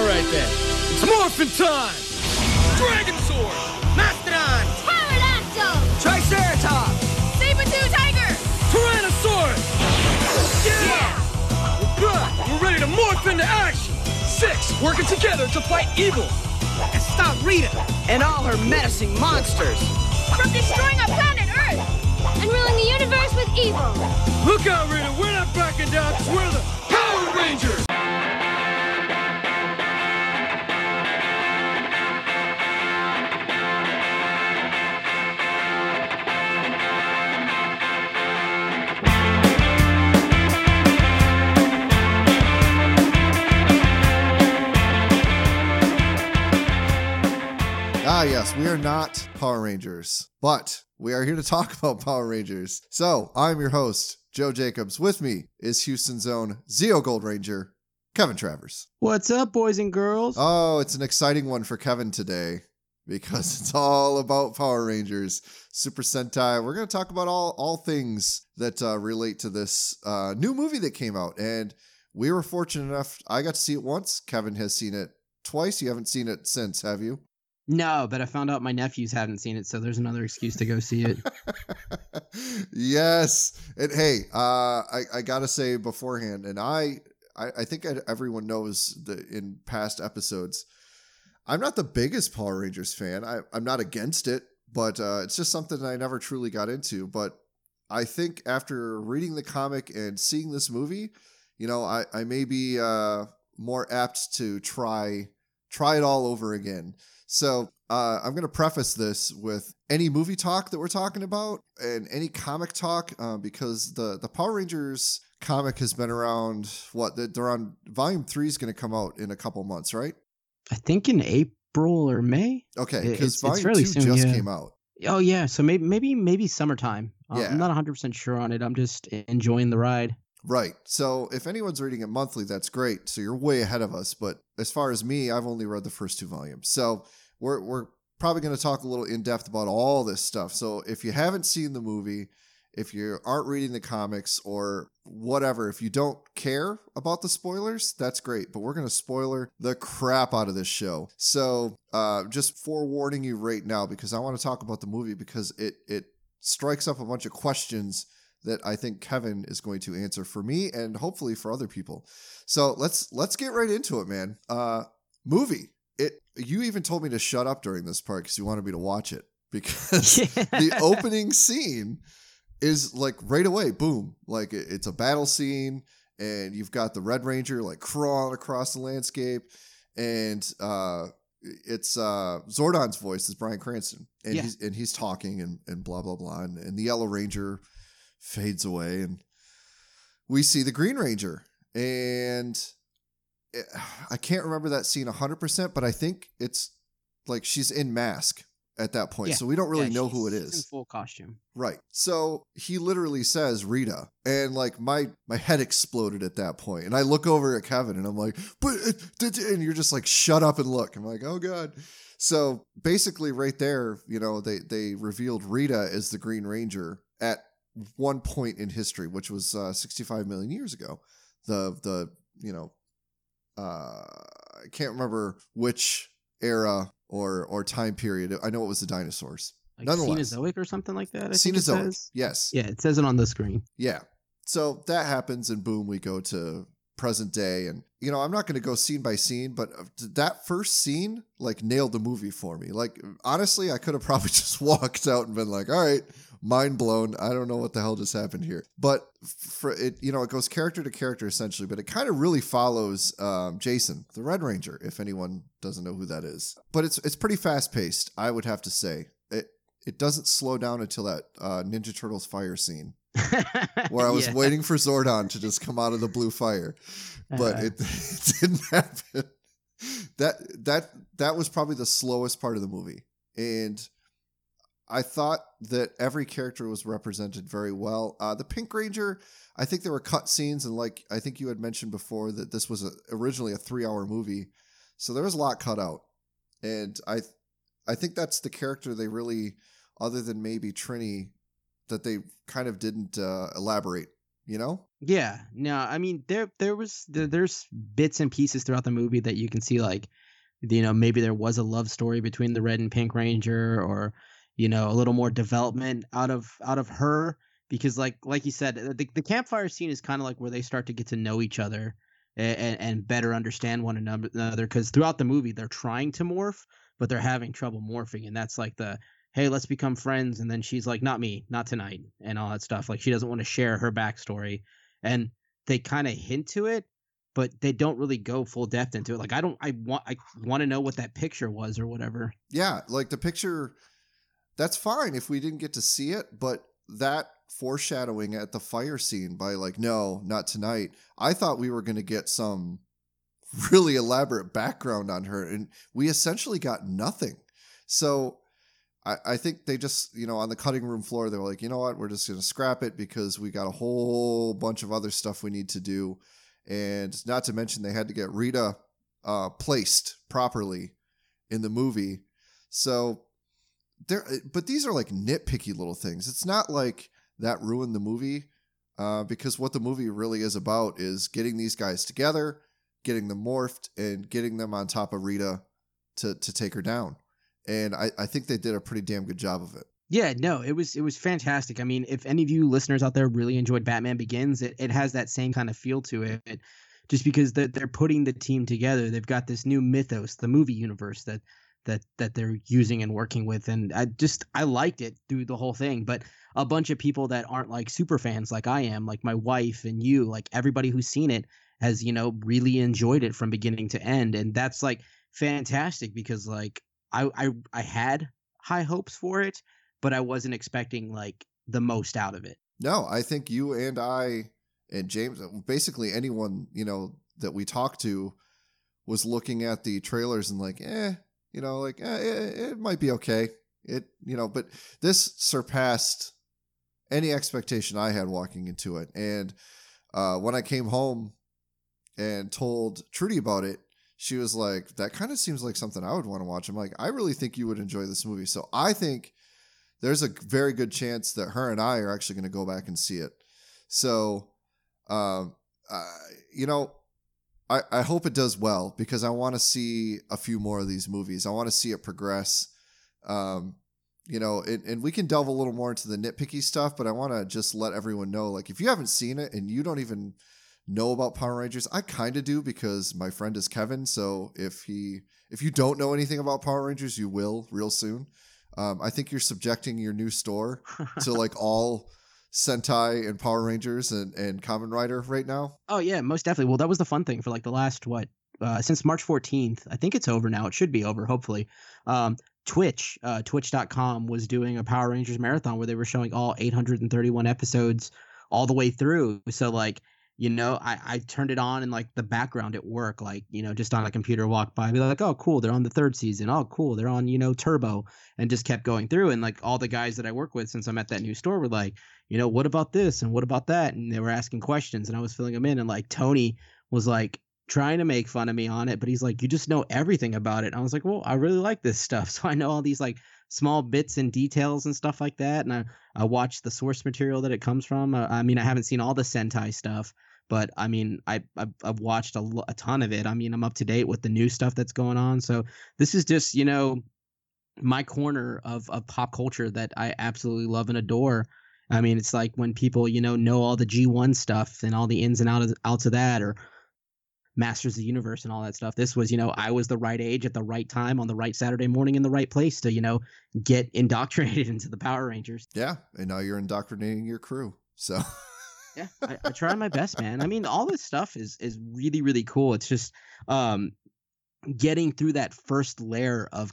All right then, it's morphin' time! Dragon Sword! Mastodon! Pterodactyl! Triceratops! Saber-tooth tiger! Tyrannosaurus! Yeah! We're good! We're ready to morph into action! Six, working together to fight evil! And stop Rita and all her menacing monsters! From destroying our planet Earth! And ruling the universe with evil! Look out, Rita! We're not backing down because we're the Power Rangers! Ah, yes, we are not Power Rangers, but we are here to talk about Power Rangers. So, I'm your host, Joe Jacobs. With me is Houston's own Zeo Gold Ranger, Kevin Travers. What's up, boys and girls? Oh, it's an exciting one for Kevin today because it's all about Power Rangers, Super Sentai. We're going to talk about all all things that uh, relate to this uh, new movie that came out, and we were fortunate enough. I got to see it once. Kevin has seen it twice. You haven't seen it since, have you? No, but I found out my nephews haven't seen it, so there's another excuse to go see it. yes. And hey, uh, I, I gotta say beforehand, and I, I, I think everyone knows that in past episodes, I'm not the biggest Power Rangers fan. I, I'm not against it, but uh, it's just something I never truly got into. But I think after reading the comic and seeing this movie, you know, I, I may be uh, more apt to try try it all over again. So uh, I'm going to preface this with any movie talk that we're talking about and any comic talk uh, because the the Power Rangers comic has been around. What they're on volume three is going to come out in a couple months, right? I think in April or May. Okay, because volume two soon, just yeah. came out. Oh yeah, so maybe maybe maybe summertime. Uh, Yeah. I'm not 100 percent sure on it. I'm just enjoying the ride. Right. So if anyone's reading it monthly, that's great. So you're way ahead of us. But as far as me, I've only read the first two volumes. So we're we're probably going to talk a little in depth about all this stuff. So if you haven't seen the movie, if you aren't reading the comics or whatever, if you don't care about the spoilers, that's great. But we're going to spoiler the crap out of this show. So uh, just forewarning you right now because I want to talk about the movie because it it strikes up a bunch of questions that I think Kevin is going to answer for me and hopefully for other people. So let's let's get right into it, man. Uh movie. It you even told me to shut up during this part because you wanted me to watch it because the opening scene is like right away, boom. Like it- it's a battle scene, and you've got the Red Ranger like crawling across the landscape, and uh it's uh Zordon's voice is Bryan Cranston. And Yeah. he's and he's talking and, and blah blah blah. And, and the Yellow Ranger fades away and we see the Green Ranger. And it- I can't remember that scene 100%, but I think it's like she's in mask at that point. Yeah. So we don't really Yeah, know who it is. full costume. Right. So he literally says Rita, and like my my head exploded at that point. And I look over at Kevin, and I'm like, but eh, it- and you're just like, shut up and look. I'm like, oh god. So basically, right there, you know, they they revealed Rita as the Green Ranger at one point in history, which was uh, 65 million years ago. The the you know, uh, I can't remember which era or or time period. I know it was the dinosaurs. Like Nonetheless. Cenozoic or something like that. I think it Cenozoic. says. Yes. Yeah, it says it on the screen. Yeah. So that happens, and boom, we go to present day. And, you know, I'm not going to go scene by scene, but uh, that first scene, like, nailed the movie for me. Like, honestly, I could have probably just walked out and been like, all right, mind blown. I don't know what the hell just happened here. But for it, you know, it goes character to character essentially, but it kind of really follows um, Jason, the Red Ranger, if anyone doesn't know who that is. But it's it's pretty fast paced, I would have to say. It it doesn't slow down until that uh, Ninja Turtles fire scene where I was Yeah. waiting for Zordon to just come out of the blue fire, but Uh, it, it didn't happen. That that that was probably the slowest part of the movie, and I thought that every character was represented very well. Uh, the Pink Ranger, I think there were cut scenes, and like I think you had mentioned before that this was a, originally a three-hour movie, so there was a lot cut out, and I I think that's the character they really, other than maybe Trini, that they kind of didn't uh, elaborate you know? Yeah, no, I mean there there was there, there's bits and pieces throughout the movie that you can see like you know maybe there was a love story between the red and pink ranger or you know a little more development out of out of her because like like you said the, the campfire scene is kind of like where they start to get to know each other and, and better understand one another because throughout the movie they're trying to morph but they're having trouble morphing and that's like the hey let's become friends and then she's like not me not tonight and all that stuff like she doesn't want to share her backstory and they kind of hint to it but they don't really go full depth into it like i don't i want i want to know what that picture was or whatever. Yeah, like the picture that's fine if we didn't get to see it, but that foreshadowing at the fire scene by like no, not tonight. I thought we were going to get some really elaborate background on her and we essentially got nothing. So I, I think they just, you know, on the cutting room floor, they were like, you know what, we're just going to scrap it because we got a whole bunch of other stuff we need to do. And not to mention, they had to get Rita uh, placed properly in the movie. So there, but these are like nitpicky little things. It's not like that ruined the movie uh, because what the movie really is about is getting these guys together, getting them morphed, and getting them on top of Rita to, to take her down and I, I think they did a pretty damn good job of it. Yeah, no, it was it was fantastic. I mean, if any of you listeners out there really enjoyed Batman Begins, it, it has that same kind of feel to it. Just because they're, they're putting the team together, they've got this new mythos, the movie universe that that that they're using and working with, and I just I liked it through the whole thing. But a bunch of people that aren't like super fans, like I am, like my wife and you, like everybody who's seen it, has you know really enjoyed it from beginning to end, and that's like fantastic because like I, I I had high hopes for it, but I wasn't expecting like the most out of it. No, I think you and I and James, basically anyone you know that we talked to, was looking at the trailers and like, eh, you know, like eh, it, it might be okay. It you know, but this surpassed any expectation I had walking into it. And uh, when I came home and told Trudy about it, she was like, "That kind of seems like something I would want to watch." I'm like, "I really think you would enjoy this movie." So I think there's a very good chance that her and I are actually going to go back and see it. So, um, uh, you know, I I hope it does well because I want to see a few more of these movies. I want to see it progress. Um, you know, and, and we can delve a little more into the nitpicky stuff, but I want to just let everyone know, like, if you haven't seen it and you don't even know about Power Rangers. I kind of do because my friend is Kevin. So if he, if you don't know anything about Power Rangers, you will real soon. Um, I think you're subjecting your new store to like all Sentai and Power Rangers and and Kamen Rider right now. Oh yeah, most definitely. Well, that was the fun thing for like the last what uh, since March 14th. I think it's over now. It should be over, hopefully. Um, Twitch, uh, twitch.com was doing a Power Rangers marathon where they were showing all 831 episodes all the way through. So like you know, I, I turned it on in like the background at work, like, you know, just on a computer walk by, be like, oh, cool, they're on the third season. Oh, cool, they're on, you know, Turbo, and just kept going through. And like all the guys that I work with since I'm at that new store were like, you know, what about this and what about that? And they were asking questions and I was filling them in. And like Tony was like trying to make fun of me on it, but he's like, you just know everything about it. And I was like, well, I really like this stuff. So I know all these like small bits and details and stuff like that. And I, I watched the source material that it comes from. I, I mean, I haven't seen all the Sentai stuff but I mean, I I've, I've watched a, a ton of it. I mean, I'm up to date with the new stuff that's going on. So this is just you know my corner of of pop culture that I absolutely love and adore. I mean, it's like when people you know know all the G1 stuff and all the ins and outs outs of that, or Masters of the Universe and all that stuff. This was, you know, I was the right age at the right time on the right Saturday morning in the right place to, you know, get indoctrinated into the Power Rangers. Yeah, and now you're indoctrinating your crew. So yeah, I, I try my best, man. I mean, all this stuff is is really really cool. It's just um getting through that first layer of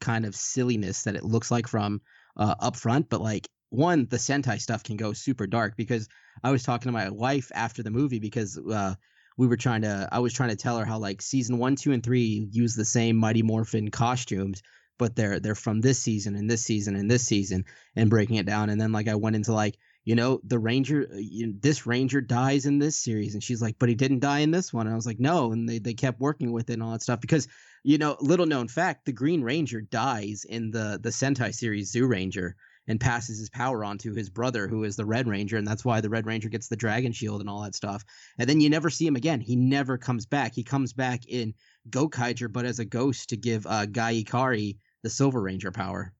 kind of silliness that it looks like from uh, up front, but like one, the Sentai stuff can go super dark because I was talking to my wife after the movie because uh, we were trying to, I was trying to tell her how like season one, two, and three use the same Mighty Morphin costumes, but they're they're from this season and this season and this season and breaking it down. And then like I went into like you know, the Ranger, uh, this Ranger dies in this series. And she's like, but he didn't die in this one. And I was like, no. And they, they kept working with it and all that stuff because, you know, little known fact, the Green Ranger dies in the, the Sentai series Zyuranger and passes his power on to his brother, who is the Red Ranger, and that's why the Red Ranger gets the Dragon Shield and all that stuff. And then you never see him again. He never comes back. He comes back in Gokaiger, but as a ghost to give uh, Gai Ikari the Silver Ranger power.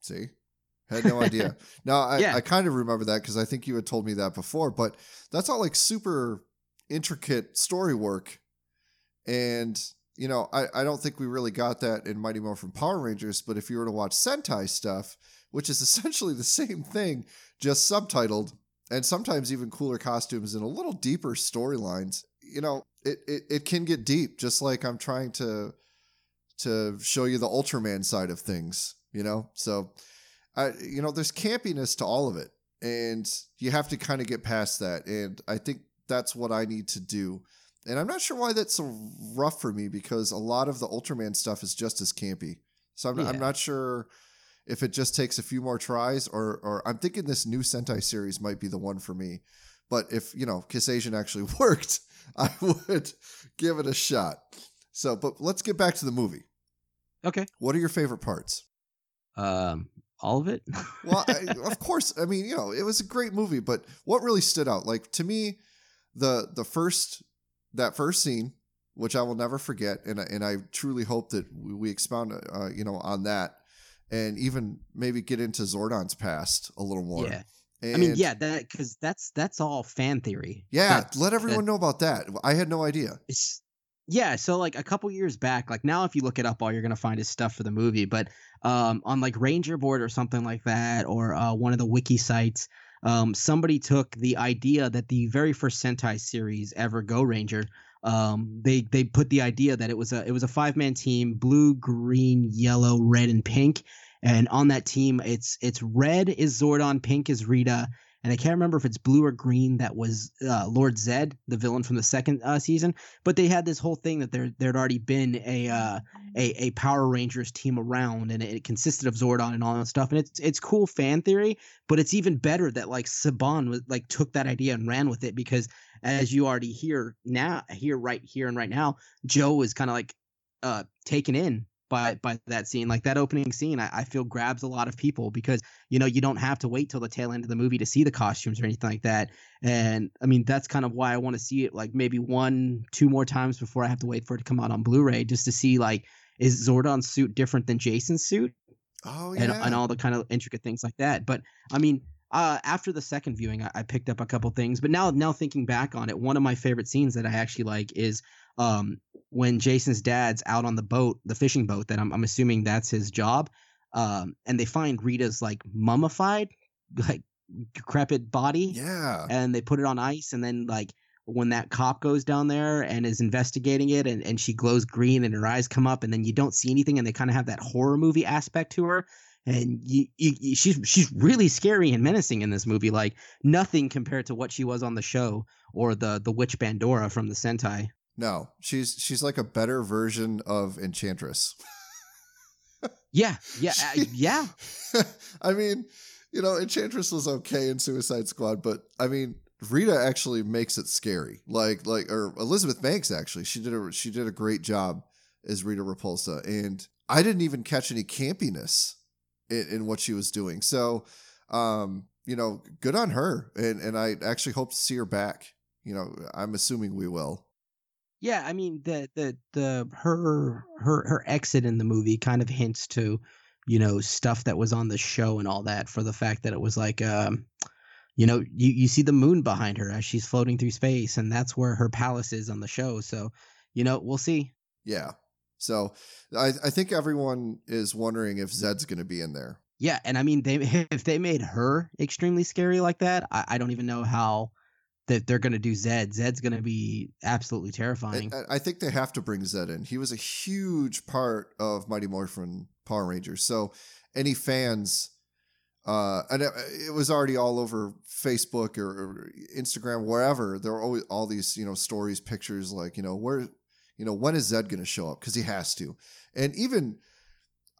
See, had no idea. now I, Yeah. I kind of remember that because I think you had told me that before, but that's all like super intricate story work, and you know I, I don't think we really got that in Mighty Morphin Power Rangers. But if you were to watch Sentai stuff, which is essentially the same thing, just subtitled, and sometimes even cooler costumes and a little deeper storylines, you know, it, it it can get deep. Just like I'm trying to to show you the Ultraman side of things, you know. So, I you know, there's campiness to all of it, and you have to kind of get past that. And I think that's what I need to do. And I'm not sure why that's so rough for me because a lot of the Ultraman stuff is just as campy. So I'm, I'm not sure if it just takes a few more tries or or I'm thinking this new Sentai series might be the one for me. But if, you know, Kiss Asian actually worked, I would give it a shot. So, but let's get back to the movie. Okay. What are your favorite parts? Um, all of it. Well, I, of course, I mean, you know, it was a great movie, but what really stood out, like to me, the the first that first scene, which I will never forget, and I- and I truly hope that we expound, uh, you know, on that, and even maybe get into Zordon's past a little more. yeah. I mean, yeah, that because that's that's all fan theory. yeah. That- let everyone know about that. I had no idea. It's, yeah, so like a couple years back, like now if you look it up, all you're gonna find is stuff for the movie. But um, on like Ranger Board or something like that, or uh, one of the wiki sites, um, somebody took the idea that the very first Sentai series ever, Go Ranger, um, they they put the idea that it was a it was a five man team, blue, green, yellow, red, and pink. And on that team, it's it's red is Zordon, pink is Rita, and I can't remember if it's blue or green that was uh, Lord Zed, the villain from the second uh, season. But they had this whole thing that there there'd already been a uh, a a Power Rangers team around, and it, consisted of Zordon and all that stuff. And it's it's cool fan theory, but it's even better that like Saban was like took that idea and ran with it because as you already hear now, here right here and right now, Joe is kind of like uh taken in by by that scene like that opening scene I, I feel grabs a lot of people because you know you don't have to wait till the tail end of the movie to see the costumes or anything like that and i mean that's kind of why i want to see it like maybe one two more times before i have to wait for it to come out on blu-ray just to see like is zordon's suit different than jason's suit Oh and, yeah. and all the kind of intricate things like that. But I mean, uh, after the second viewing, I, I picked up a couple things. But now, now thinking back on it, one of my favorite scenes that I actually like is um, when Jason's dad's out on the boat, the fishing boat. That I'm, I'm assuming that's his job. Um, and they find Rita's like mummified, like decrepit body yeah. and they put it on ice and then like when that cop goes down there and is investigating it and, and she glows green and her eyes come up and then you don't see anything and they kind of have that horror movie aspect to her and you, you, she's she's really scary and menacing in this movie like nothing compared to what she was on the show or the the witch Bandora from the Sentai No, she's she's like a better version of Enchantress. yeah yeah uh, yeah I mean, you know, Enchantress was okay in Suicide Squad, but I mean, Rita actually makes it scary. Like like or Elizabeth Banks actually, she did a she did a great job as Rita Repulsa, and I didn't even catch any campiness in, in what she was doing. So, um, you know, good on her, and and I actually hope to see her back. You know, I'm assuming we will. Yeah, I mean the the the her her her exit in the movie kind of hints to, you know, stuff that was on the show and all that for the fact that it was like um you know, you, you see the moon behind her as she's floating through space, and that's where her palace is on the show. So, you know, we'll see. Yeah. So I, I think everyone is wondering if Zed's going to be in there. Yeah, and I mean, they if they made her extremely scary like that, I, I don't even know how that they're gonna do Zed. Zed's gonna be absolutely terrifying. I, I think they have to bring Zed in. He was a huge part of Mighty Morphin Power Rangers. So any fans, uh, and it, it was already all over Facebook or, or Instagram, wherever. There were always all these, you know, stories, pictures, like you know, where, you know, when is Zed going to show up? Because he has to. And even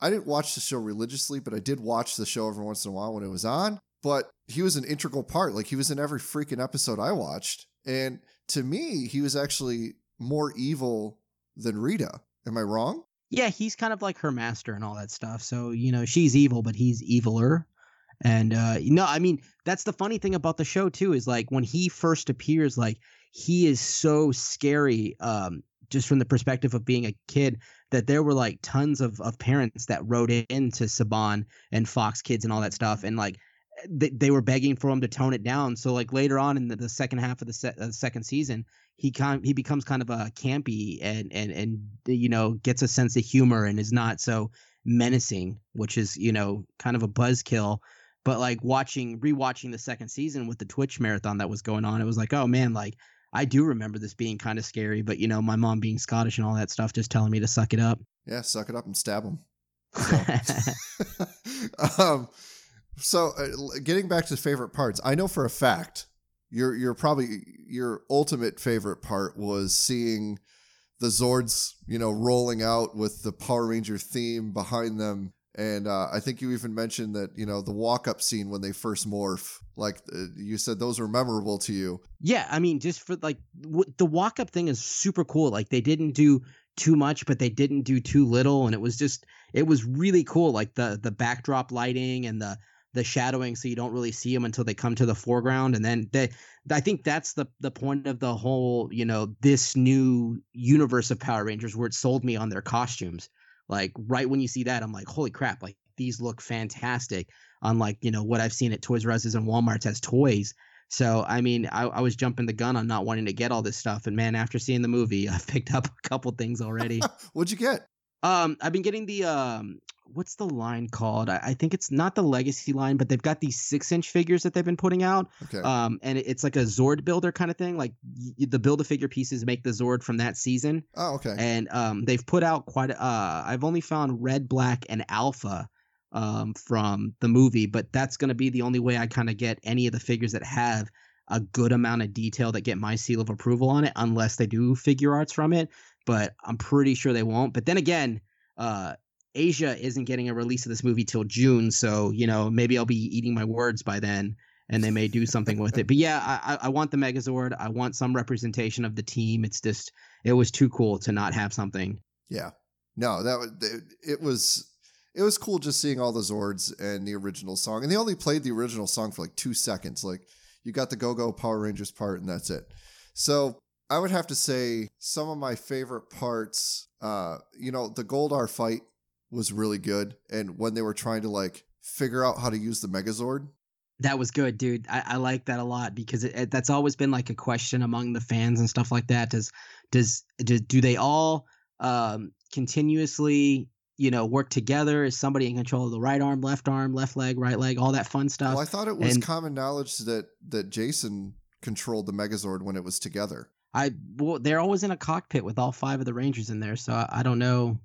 I didn't watch the show religiously, but I did watch the show every once in a while when it was on. But he was an integral part. Like he was in every freaking episode I watched. And to me, he was actually more evil than Rita. Am I wrong? yeah, he's kind of like her master and all that stuff. So you know, she's evil, but he's eviler. And uh no, I mean that's the funny thing about the show too is like when he first appears, like he is so scary. Um, just from the perspective of being a kid, that there were like tons of of parents that wrote into Saban and Fox Kids and all that stuff, and like they, they were begging for him to tone it down. So like later on in the, the second half of the, se- uh, second season, he kind of, he becomes kind of a campy and and and you know gets a sense of humor and is not so menacing, which is you know kind of a buzzkill. But like watching rewatching the second season with the Twitch marathon that was going on, it was like, oh man, like I do remember this being kind of scary. But you know, my mom being Scottish and all that stuff, just telling me to suck it up. Yeah, suck it up and stab him. So, um, so uh, getting back to favorite parts, I know for a fact your your probably your ultimate favorite part was seeing the Zords, you know, rolling out with the Power Ranger theme behind them. And uh, I think you even mentioned that you know the walk up scene when they first morph, like uh, you said, those were memorable to you. Yeah, I mean, just for like w- the walk up thing is super cool. Like they didn't do too much, but they didn't do too little, and it was just it was really cool. Like the the backdrop lighting and the the shadowing so you don't really see them until they come to the foreground and then they i think that's the the point of the whole you know this new universe of power rangers where it sold me on their costumes like right when you see that i'm like holy crap like these look fantastic unlike you know what i've seen at toys r us's and walmart's as toys so i mean I, I was jumping the gun on not wanting to get all this stuff and man after seeing the movie i've picked up a couple things already What'd you get? um, I've been getting the um, what's the line called? I, I think it's not the legacy line, but they've got these six inch figures that they've been putting out. Okay. Um, and it- it's like a Zord builder kind of thing. Like y- the build a figure pieces make the Zord from that season, oh, okay. and um, they've put out quite. A, uh, I've only found Red, Black, and Alpha. Um, from the movie, but that's going to be the only way I kind of get any of the figures that have a good amount of detail that get my seal of approval on it, unless they do Figuarts from it. But I'm pretty sure they won't. But then again, uh, Asia isn't getting a release of this movie till June, so you know maybe I'll be eating my words by then, and they may do something with it. But yeah, I, I want the Megazord. I want some representation of the team. It's just it was too cool to not have something. Yeah. No, that was it, was it was cool just seeing all the Zords and the original song. And they only played the original song for like 2 seconds. Like you got the Go-Go Power Rangers part and that's it. So, I would have to say some of my favorite parts uh you know, the Goldar fight was really good and when they were trying to like figure out how to use the Megazord. That was good, dude. I, I like that a lot because it, it, that's always been like a question among the fans and stuff like that. Does does do, do they all um, continuously you know work together? Is somebody in control of the right arm, left arm, left leg, right leg, all that fun stuff? Well, I thought it was and- common knowledge that that Jason controlled the Megazord when it was together. I well, they're always in a cockpit with all five of the Rangers in there, so I, I don't know.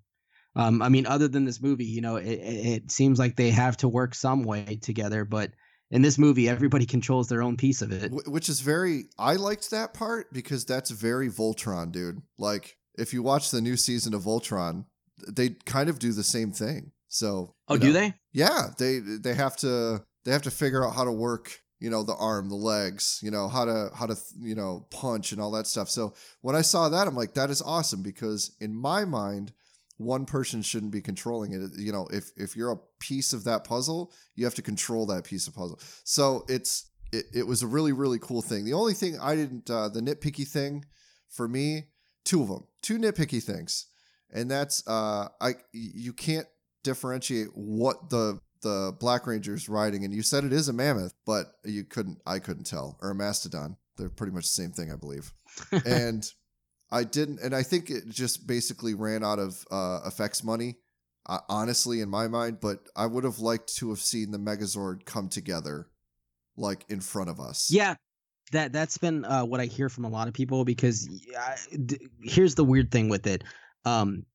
Um, I mean, other than this movie, you know, it, it, seems like they have to work some way together, but in this movie, everybody controls their own piece of it. Which is very i liked that part because that's very voltron dude like if you watch the new season of voltron they kind of do the same thing so Oh, do know, they? yeah they they have to they have to figure out how to work you know the arm the legs you know how to how to you know punch and all that stuff so when i saw that i'm like that is awesome because in my mind one person shouldn't be controlling it. You know if if you're a piece of that puzzle you have to control that piece of puzzle. So it's it, it was a really really cool thing. The only thing i didn't uh, the nitpicky thing for me two of them two nitpicky things. And that's uh i you can't differentiate what the the black ranger's riding and you said it is a mammoth but you couldn't i couldn't tell. Or a mastodon. They're pretty much the same thing i believe. And i didn't and i think it just basically ran out of uh effects money uh, honestly in my mind but i would have liked to have seen the megazord come together like in front of us Yeah, that that's been uh, what I hear from a lot of people because I- d- here's the weird thing with it. Um,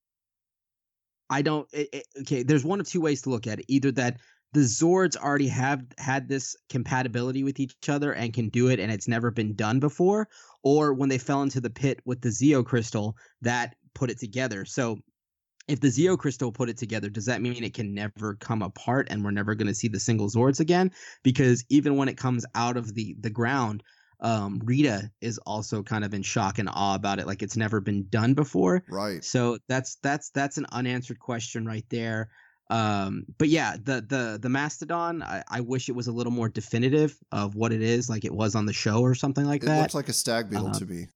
I don't. It, it- okay, there's one of two ways to look at it. Either that the Zords already have had this compatibility with each other and can do it, and it's never been done before, or when they fell into the pit with the Zeo crystal, that put it together. So. If the Zeo crystal put it together, does that mean it can never come apart and we're never going to see the single Zords again? Because even when it comes out of the the ground, um, Rita is also kind of in shock and awe about it, like it's never been done before. right So that's that's that's an unanswered question right there. Um, but yeah, the the the mastodon, I, I wish it was a little more definitive of what it is, like it was on the show or something like It that. looked like a stag beetle Uh, to me.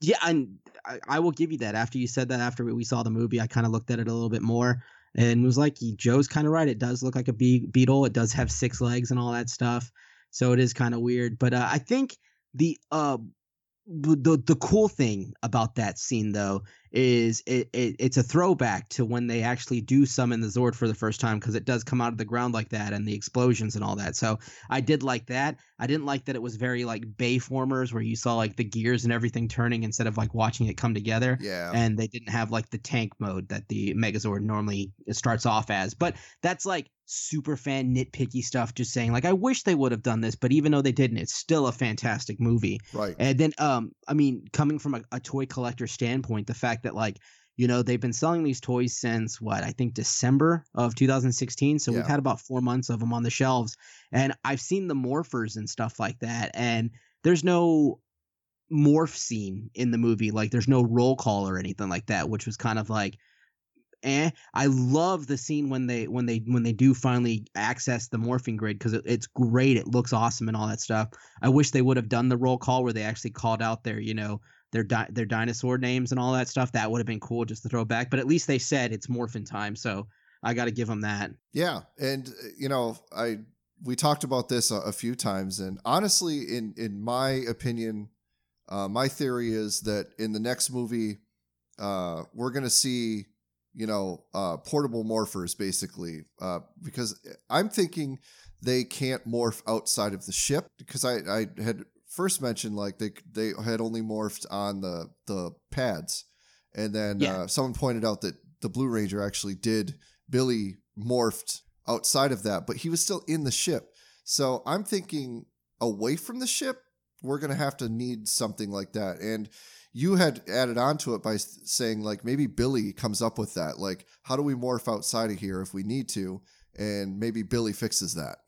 Yeah, and I, I will give you that. After you said that, after we saw the movie, I kind of looked at it a little bit more and was like, Joe's kind of right. It does look like a be- beetle. It does have six legs and all that stuff, so it is kind of weird. But uh, I think the uh the the cool thing about that scene though is it, it it's a throwback to when they actually do summon the Zord for the first time because it does come out of the ground like that and the explosions and all that. So I did like that. I didn't like that it was very like Bayformers where you saw like the gears and everything turning instead of like watching it come together. Yeah. And they didn't have like the tank mode that the Megazord normally starts off as. But that's like super fan nitpicky stuff just saying like I wish they would have done this, but even though they didn't, it's still a fantastic movie. right. And then, um, I mean, coming from a, a toy collector standpoint, the fact that like, you know, they've been selling these toys since what I think December of 2016. So we've had about four months of them on the shelves, and I've seen the morphers and stuff like that. And there's no morph scene in the movie, like there's no roll call or anything like that, which was kind of like, eh. I love the scene when they when they when they do finally access the morphing grid because it, it's great. It looks awesome and all that stuff. I wish they would have done the roll call where they actually called out their, you know, their di- their dinosaur names and all that stuff. That would have been cool just to throw back. But at least they said it's morphin time, so I got to give them that. Yeah, and uh, you know, I we talked about this a, a few times, and honestly, in in my opinion, uh, my theory is that in the next movie, uh, we're gonna see, you know, uh, portable morphers basically, uh, because I'm thinking they can't morph outside of the ship because I I had first mentioned like they they had only morphed on the the pads, and then Yeah. uh, someone pointed out that the Blue Ranger actually did Billy morphed outside of that, but he was still in the ship. So I'm thinking away from the ship, we're going to have to need something like that. And you had added on to it by saying, like, maybe Billy comes up with that. Like, how do we morph outside of here if we need to? And maybe Billy fixes that.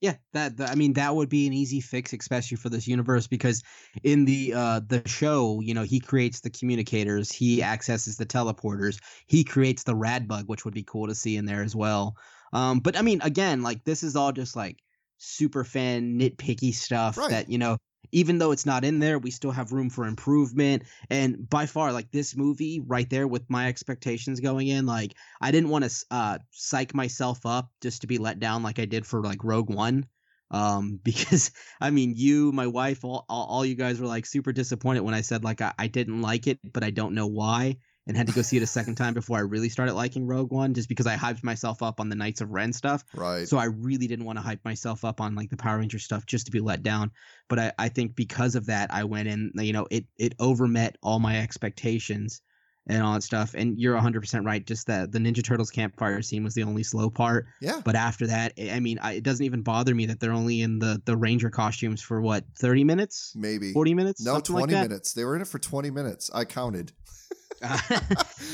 Yeah, that, that I mean that would be an easy fix, especially for this universe, because in the uh the show, you know, he creates the communicators, he accesses the teleporters, he creates the rad bug, which would be cool to see in there as well. Um, but I mean, again, like this is all just like super fan nitpicky stuff Right. that you know even though it's not in there we still have room for improvement. And by far like this movie right there with my expectations going in like i didn't want to uh psych myself up just to be let down like i did for like rogue one. Um because i mean you my wife all, all, all you guys were like super disappointed when i said like I, I didn't like it but i don't know why and had to go see it a second time before i really started liking rogue one just because i hyped myself up on the knights of ren stuff Right. so I really didn't want to hype myself up on like the Power Ranger stuff just to be let down. But I, I think because of that, I went in, you know, it it overmet all my expectations and all that stuff. And you're 100% right. Just that the Ninja Turtles campfire scene was the only slow part. yeah. But after that, I I mean, I, it doesn't even bother me that they're only in the, the Ranger costumes for what, 30 minutes? Maybe. 40 minutes? No, 20 like minutes. They were in it for 20 minutes. I counted.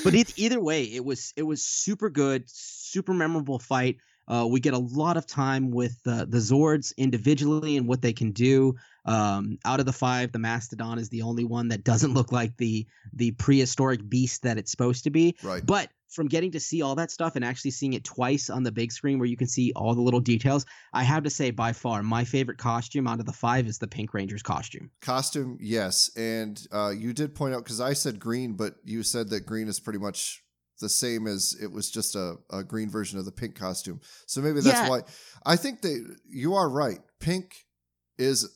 But it, either way, it was it was super good, super memorable fight. Uh, we get a lot of time with the the Zords individually and what they can do. Um, out of the five, the Mastodon is the only one that doesn't look like the the prehistoric beast that it's supposed to be. Right. But from getting to see all that stuff and actually seeing it twice on the big screen where you can see all the little details, I have to say by far my favorite costume out of the five is the Pink Ranger's costume. Costume, yes. And uh, you did point out, because I said green, but you said that green is pretty much the same as it was just a, a green version of the pink costume. So maybe that's Yeah. why. I think that you are right. Pink is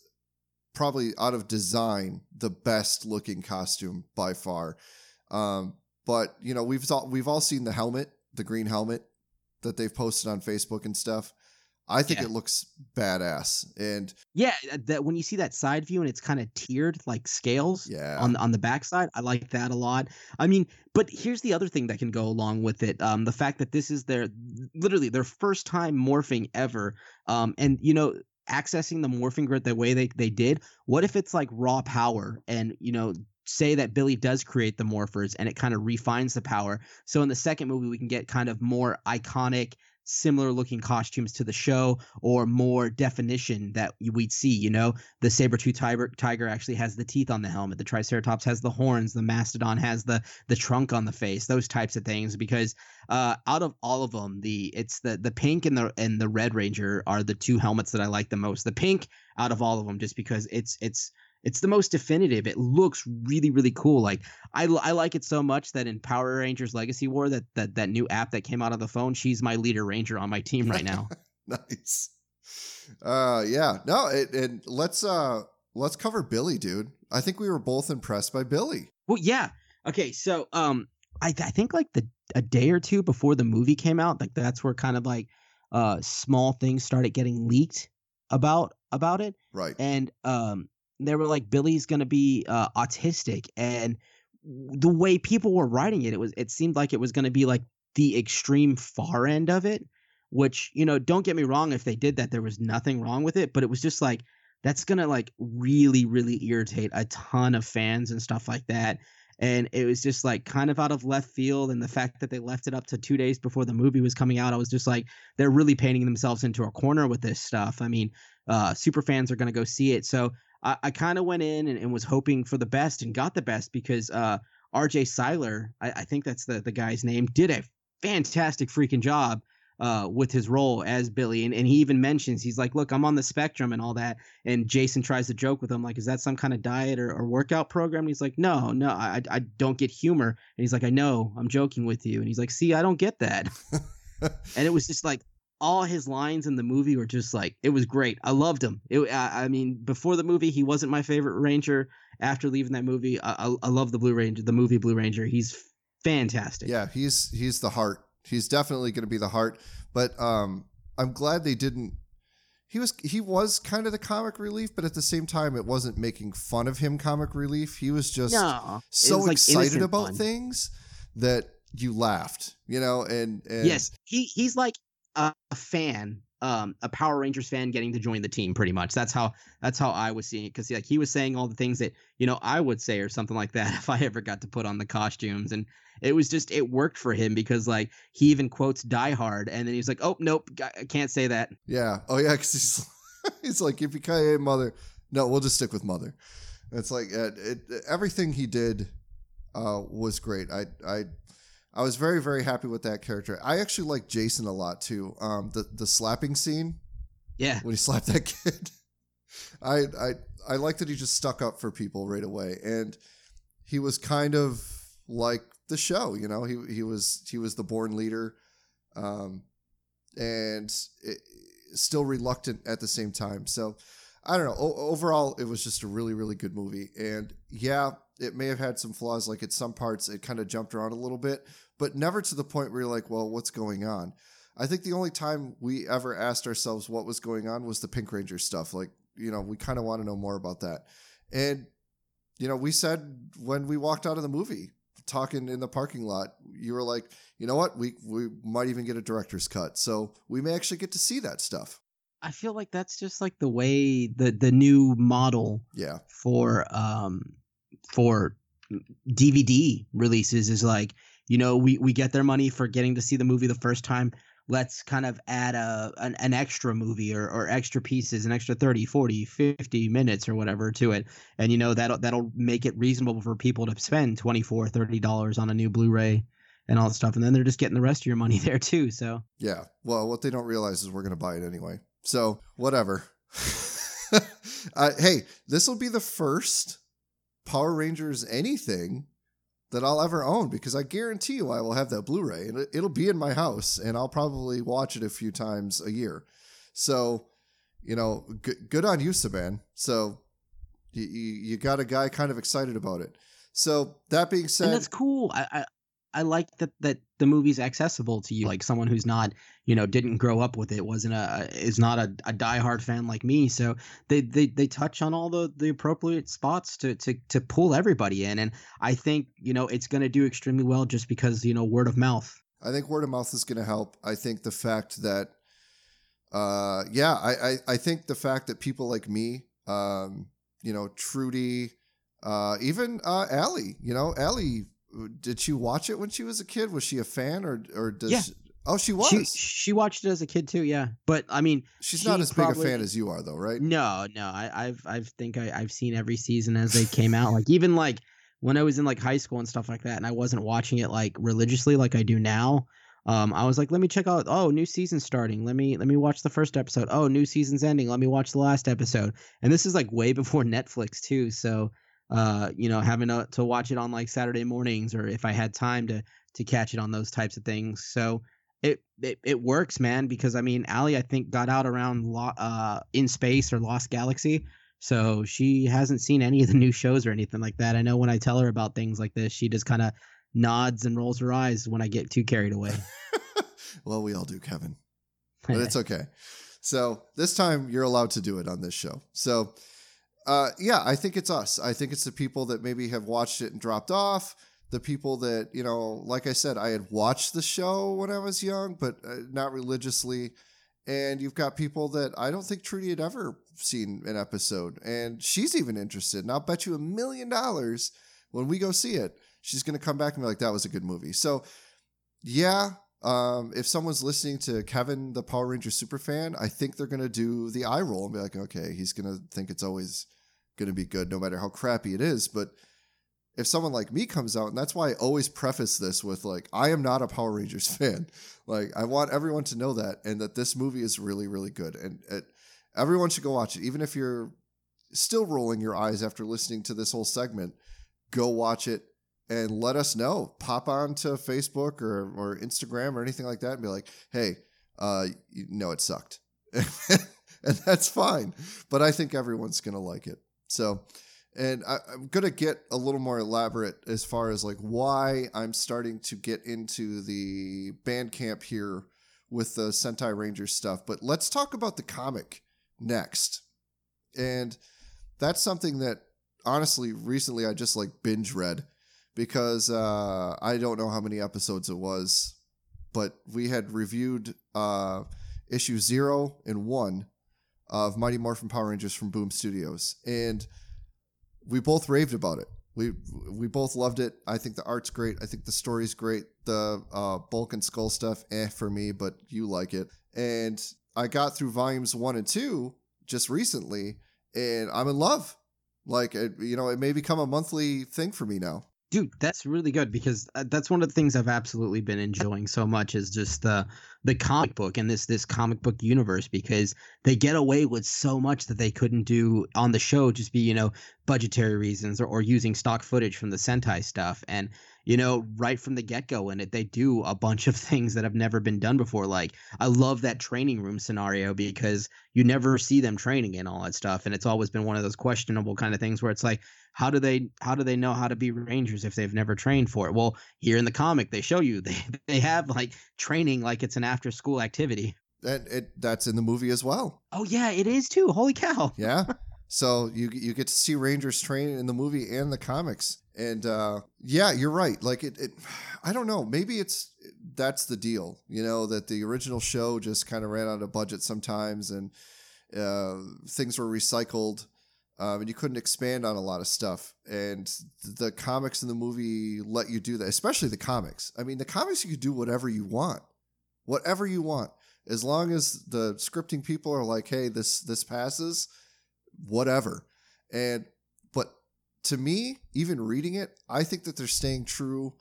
probably out of design the best looking costume by far. Um, but you know we've all, we've all seen the helmet, the green helmet that they've posted on Facebook and stuff. I think Yeah. it looks badass, and Yeah, uh, that when you see that side view and it's kind of tiered like scales yeah, on on the backside, I like that a lot. I mean, but here's the other thing that can go along with it: um, the fact that this is their literally their first time morphing ever, um, and you know accessing the morphing grid the way they they did. What if it's like raw power and you know say that Billy does create the morphers and it kind of refines the power. So in the second movie we can get kind of more iconic similar looking costumes to the show or more definition that we'd see. You know, the saber tooth tiger, tiger actually has the teeth on the helmet. The Triceratops has the horns. The Mastodon has the the trunk on the face. Those types of things. Because uh, out of all of them, the it's the the pink and the and the Red Ranger are the two helmets that I like the most. The pink out of all of them, just because it's it's it's the most definitive. It looks really, really cool. Like I, I like it so much that in Power Rangers Legacy War, that that that new app that came out of the phone, she's my leader ranger on my team right now. nice. Uh, yeah. No, it, and let's uh let's cover Billy, dude. I think we were both impressed by Billy. Well, yeah. Okay, so um, I I think like the a day or two before the movie came out, like that's where kind of like uh small things started getting leaked about about it. Right. And um they were like Billy's to be uh, autistic and the way people were writing it it was it seemed like it was to be like the extreme far end of it which you know don't get me wrong if they did that there was nothing wrong with it but it was just like that's to like really really irritate a ton of fans and stuff like that and it was just like kind of out of left field and the fact that they left it up to 2 days before the movie was coming out I was just like they're really painting themselves into a corner with this stuff I mean uh super fans are going to go see it so I, I kind of went in and, and, was hoping for the best and got the best because uh, RJ Cyler, I, I, think that's the, the guy's name, did a fantastic freaking job uh, with his role as Billy. And, and he even mentions, he's like, look, I'm on the spectrum and all that. And Jason tries to joke with him, like, is that some kind of diet or, or workout program? And he's like, no, no, I, I don't get humor. And he's like, I know, I'm joking with you. And he's like, see, I don't get that. and it was just like all his lines in the movie were just like it was great. I loved him. It, I, I, mean, before the movie, he wasn't my favorite Ranger. After leaving that movie, I, I, I love the Blue Ranger, the movie Blue Ranger. He's fantastic. Yeah, he's he's the heart. He's definitely going to be the heart. But um, I'm glad they didn't. He was he was kind of the comic relief, but at the same time, it wasn't making fun of him comic relief. He was just no, so was like excited about fun. things that you laughed, you know, and, and yes, he he's like a, fan um, a Power Rangers fan getting to join the team pretty much. That's how that's how I was seeing it because like he was saying all the things that you know I would say or something like that if I ever got to put on the costumes and it was just it worked for him because like he even quotes Die Hard and then he's like oh nope I can't say that. Yeah. Oh yeah. Because he's he's like if you say mother, no, we'll just stick with mother. It's like it, it, everything he did uh, was great. I I I was very very happy with that character. I actually like Jason a lot too. Um, the the slapping scene. Yeah. When he slapped that kid. I I I like that he just stuck up for people right away, and he was kind of like the show. You know, he he was he was the born leader, um, and it, still reluctant at the same time. So. I don't know. O- overall, it was just a really, really good movie. And yeah, it may have had some flaws. Like at some parts, it kind of jumped around a little bit, but never to the point where you're like, well, what's going on? I think the only time we ever asked ourselves what was going on was the Pink Ranger stuff. Like, you know, we kind of want to know more about that. And, you know, we said when we walked out of the movie, talking in the parking lot, you were like, you know what? We we might even get a director's cut. So we may actually get to see that stuff. I feel like that's just like the way the the new model Yeah. for um for DVD releases is like you know we we get their money for getting to see the movie the first time let's kind of add a an, an extra movie or, or extra pieces an extra 30 40 50 minutes or whatever to it and you know that'll that'll make it reasonable for people to spend 24 30 dollars on a new blu-ray and all that stuff and then they're just getting the rest of your money there too so Yeah. Well, what they don't realize is we're to buy it anyway. So, whatever. uh, hey, this will be the first Power Rangers anything that I'll ever own because I guarantee you I will have that Blu ray and it- it'll be in my house and I'll probably watch it a few times a year. So, you know, g- good on you, Saban. So, you, you, you got a guy kind of excited about it. So, that being said, and that's cool. I, I I like that that the movie's accessible to you, like someone who's not, you know, didn't grow up with it, wasn't a is not a, a diehard fan like me. So they they they touch on all the the appropriate spots to to to pull everybody in, and I think you know it's going to do extremely well just because you know word of mouth. I think word of mouth is going to help. I think the fact that, uh, yeah, I, I, I think the fact that people like me, um, you know, Trudy, uh, even uh, Allie, you know, Allie, did she watch it when she was a kid? Was she a fan or or does? Yeah. She, Oh, she was. She she watched it as a kid too, yeah. But I mean, She's not she as big a fan as you are, though, right? No, no. I, I've I've think I, I've seen every season as they came out. Like even like when I was in like high school and stuff like that, and I wasn't watching it like religiously like I do now. Um, I was like, let me check out. Oh, new season starting. Let me let me watch the first episode. Oh, new season's ending. Let me watch the last episode. And this is like way before Netflix too. So, uh, you know, having to, to watch it on like Saturday mornings or if I had time to to catch it on those types of things. So it it, it works, man. Because I mean, Allie, I think got out around Lo- uh in space or Lost Galaxy. So she hasn't seen any of the new shows or anything like that. I know when I tell her about things like this, she just kind of nods and rolls her eyes when I get too carried away. well, we all do, Kevin. but it's okay. So this time you're allowed to do it on this show. So uh, yeah, I think it's us. I think it's the people that maybe have watched it and dropped off. The people that you know, like I said, I had watched the show when I was young, but uh, not religiously. And you've got people that I don't think Trudy had ever seen an episode, and she's even interested. And I'll bet you a million dollars when we go see it, she's going to come back and be like, "That was a good movie." So yeah, um, if someone's listening to Kevin, the Power Ranger super fan, I think they're gonna do the eye roll and be like, okay, he's gonna think it's always gonna be good, no matter how crappy it is. But if someone like me comes out, and that's why I always preface this with like, I am not a Power Rangers fan. Like, I want everyone to know that, and that this movie is really, really good, and it, everyone should go watch it, even if you're still rolling your eyes after listening to this whole segment. Go watch it and let us know. Pop on to Facebook or, or Instagram or anything like that and be like, hey, uh, you know, it sucked. and that's fine. But I think everyone's going to like it. So, and I, I'm going to get a little more elaborate as far as like why I'm starting to get into the band camp here with the Sentai Ranger stuff. But let's talk about the comic next. And that's something that honestly recently I just like binge read because uh, I don't know how many episodes it was, but we had reviewed uh, issue zero and one of Mighty Morphin Power Rangers from Boom Studios, and we both raved about it. We we both loved it. I think the art's great. I think the story's great. The uh, Bulk and Skull stuff, eh, for me, but you like it. And I got through volumes one and two just recently, and I'm in love. Like, it, you know, it may become a monthly thing for me now. Dude that's really good because uh, that's one of the things i've absolutely been enjoying so much is just the the comic book and this this comic book universe because they get away with so much that they couldn't do on the show just be you know budgetary reasons or, or using stock footage from the sentai stuff. And you know right from the get-go in it they do a bunch of things that have never been done before. Like i love that training room scenario because you never see them training and all that stuff. And it's always been one of those questionable kind of things where it's like how do they how do they know how to be rangers if they've never trained for it well here in the comic they show you they they have like training like it's an after school activity that it that's in the movie as well. oh yeah it is too holy cow Yeah. so you you get to see Rangers train in the movie and the comics. And uh yeah, you're right. Like it, it I don't know, maybe it's that's the deal, you know, that the original show just kind of ran out of budget sometimes and uh things were recycled. Um, and you couldn't expand on a lot of stuff. And the comics and the movie let you do that, especially the comics. I mean, the comics, you could do whatever you want, whatever you want, as long as the scripting people are like, "Hey, this this passes," whatever. And but to me, even reading it, I think that they're staying true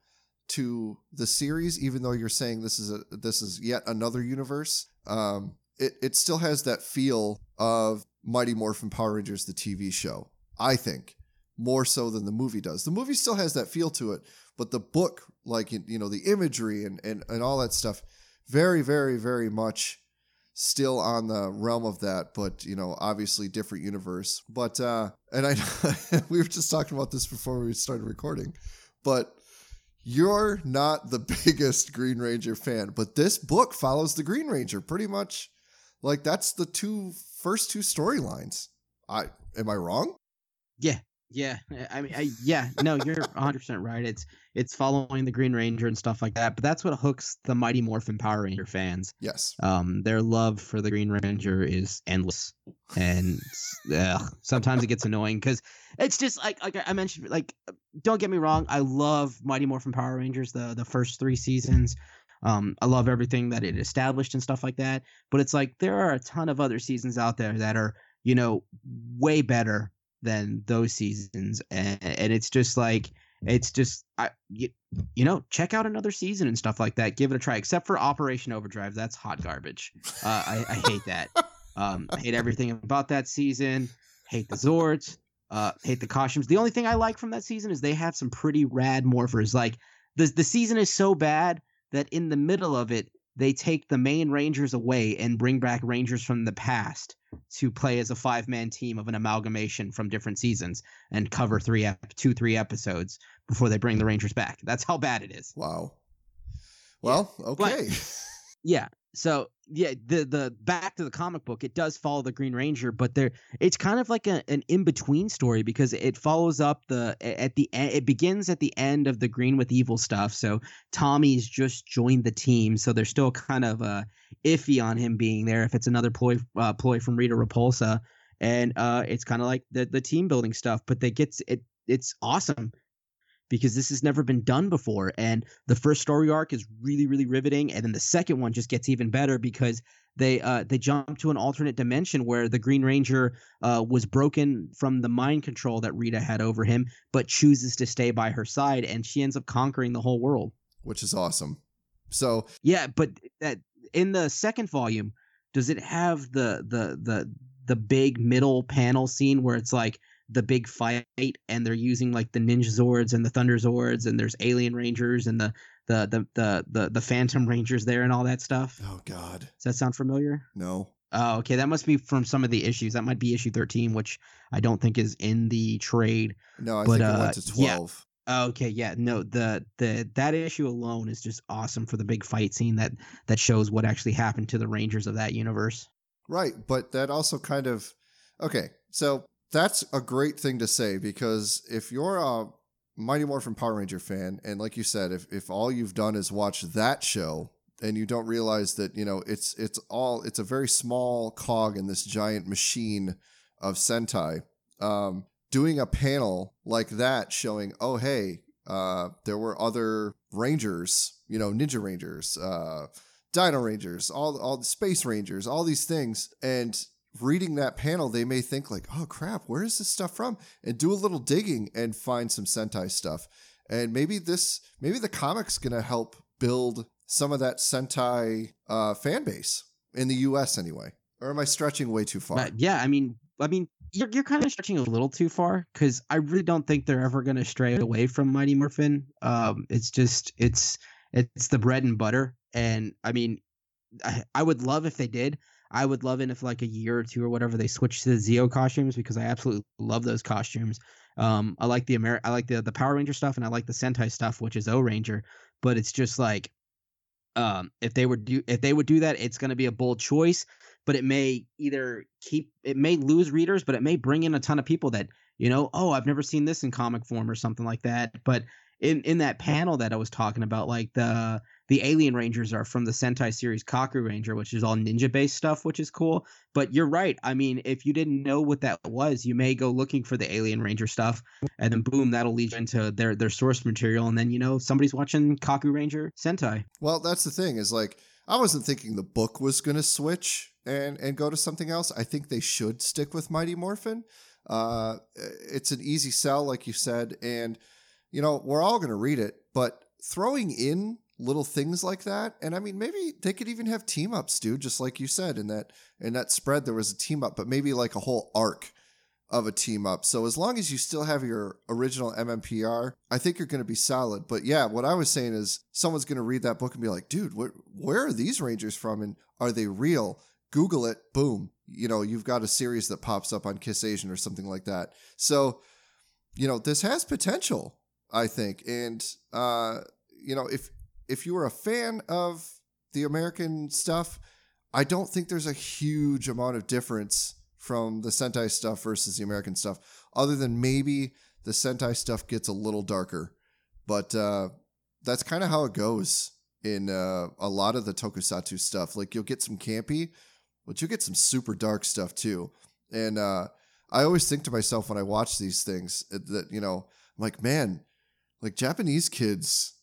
to the series, even though you're saying this is a this is yet another universe. Um, it it still has that feel of Mighty Morphin Power Rangers, the TV show. I think more so than the movie does. The movie still has that feel to it, but the book, like you know, the imagery and and and all that stuff, very very very much still on the realm of that, but you know, obviously different universe. But uh and I we were just talking about this before we started recording, but you're not the biggest Green Ranger fan, but this book follows the Green Ranger pretty much. Like that's the two first two storylines. I am I wrong? Yeah, yeah. I mean, I, yeah. No, you're 100 percent right. It's it's following the Green Ranger and stuff like that. But that's what hooks the Mighty Morphin Power Ranger fans. Yes. Um, their love for the Green Ranger is endless, and ugh, sometimes it gets annoying because it's just like like I mentioned. Like, don't get me wrong, I love Mighty Morphin Power Rangers. The the first three seasons. Um, I love everything that it established and stuff like that. But it's like there are a ton of other seasons out there that are, you know, way better than those seasons, and, and it's just like it's just I you, you know check out another season and stuff like that. Give it a try. Except for Operation Overdrive, that's hot garbage. Uh, I, I hate that. Um, I hate everything about that season. Hate the Zords. Uh, hate the costumes. The only thing I like from that season is they have some pretty rad morphers. Like the the season is so bad that in the middle of it they take the main Rangers away and bring back Rangers from the past to play as a five man team of an amalgamation from different seasons and cover three ep- two three episodes before they bring the Rangers back. That's how bad it is. Wow. Well, okay. Yeah. So yeah, the the back to the comic book, it does follow the Green Ranger, but there it's kind of like a, an in between story because it follows up the at the end. It begins at the end of the Green with Evil stuff. So Tommy's just joined the team, so they're still kind of uh, iffy on him being there. If it's another ploy uh, ploy from Rita Repulsa, and uh, it's kind of like the the team building stuff, but they gets it. It's awesome because this has never been done before. And the first story arc is really, really riveting, and then the second one just gets even better because they uh, they jump to an alternate dimension where the Green Ranger uh, was broken from the mind control that Rita had over him, but chooses to stay by her side, and she ends up conquering the whole world. Which is awesome. So yeah, but that in the second volume, does it have the the the the big middle panel scene where it's like the big fight and they're using like the ninja zords and the thunder zords and there's alien rangers and the the the the the, the phantom rangers there and all that stuff. Oh god. Does that sound familiar? No. Oh okay. That must be from some of the issues. That might be issue 13 which i don't think is in the trade. No i but, think uh, it went to 12 yeah. okay. Yeah no the the that issue alone is just awesome for the big fight scene that that shows what actually happened to the rangers of that universe. Right but that also kind of okay so that's a great thing to say because if you're a Mighty Morphin Power Ranger fan, and like you said, if, if all you've done is watch that show and you don't realize that, you know, it's it's all it's a very small cog in this giant machine of Sentai. Um, doing a panel like that showing, oh hey, uh, there were other Rangers, you know, Ninja Rangers, uh, Dino Rangers, all all the Space Rangers, all these things, and reading that panel, they may think like, "Oh crap, where is this stuff from?" and do a little digging and find some Sentai stuff. And maybe this, maybe the comic's gonna help build some of that Sentai uh, fan base in the U.S. anyway. Or am I stretching way too far? But yeah, I mean, I mean, you're you're kind of stretching a little too far because I really don't think they're ever gonna stray away from Mighty Morphin. Um, it's just it's it's the bread and butter, and I mean, I, I would love if they did. I would love it if like a year or two or whatever they switch to the Zeo costumes because I absolutely love those costumes. Um, I like the Amer- I like the the Power Ranger stuff and I like the Sentai stuff, which is Ohranger. But it's just like, um, if they would do if they would do that, it's going to be a bold choice. But it may either keep it may lose readers, but it may bring in a ton of people that you know, oh, I've never seen this in comic form or something like that. But in in that panel that I was talking about, like the the Alien Rangers are from the Sentai series Kakuranger, which is all ninja based stuff, which is cool. But you're right. I mean, if you didn't know what that was, you may go looking for the Alien Ranger stuff, and then boom, that'll lead you into their their source material, and then you know somebody's watching Kakuranger Sentai. Well, that's the thing is like I wasn't thinking the book was going to switch and and go to something else. I think they should stick with Mighty Morphin. Uh, it's an easy sell, like you said, and you know we're all going to read it, but throwing in little things like that. And I mean, maybe they could even have team ups, dude. Just like you said in that in that spread, there was a team up, but maybe like a whole arc of a team up. So as long as you still have your original MMPR, I think you're going to be solid. But yeah, what I was saying is someone's going to read that book and be like, dude, what, where are these Rangers from? And are they real? Google it. Boom. You know, you've got a series that pops up on Kiss Asian or something like that. So, you know, this has potential, I think. And, uh, you know, if if you were a fan of the American stuff, I don't think there's a huge amount of difference from the Sentai stuff versus the American stuff, other than maybe the Sentai stuff gets a little darker. But uh, that's kind of how it goes in uh, a lot of the tokusatsu stuff. Like you'll get some campy, but you'll get some super dark stuff too. And uh, I always think to myself when I watch these things that, you know, I'm like, man, like Japanese kids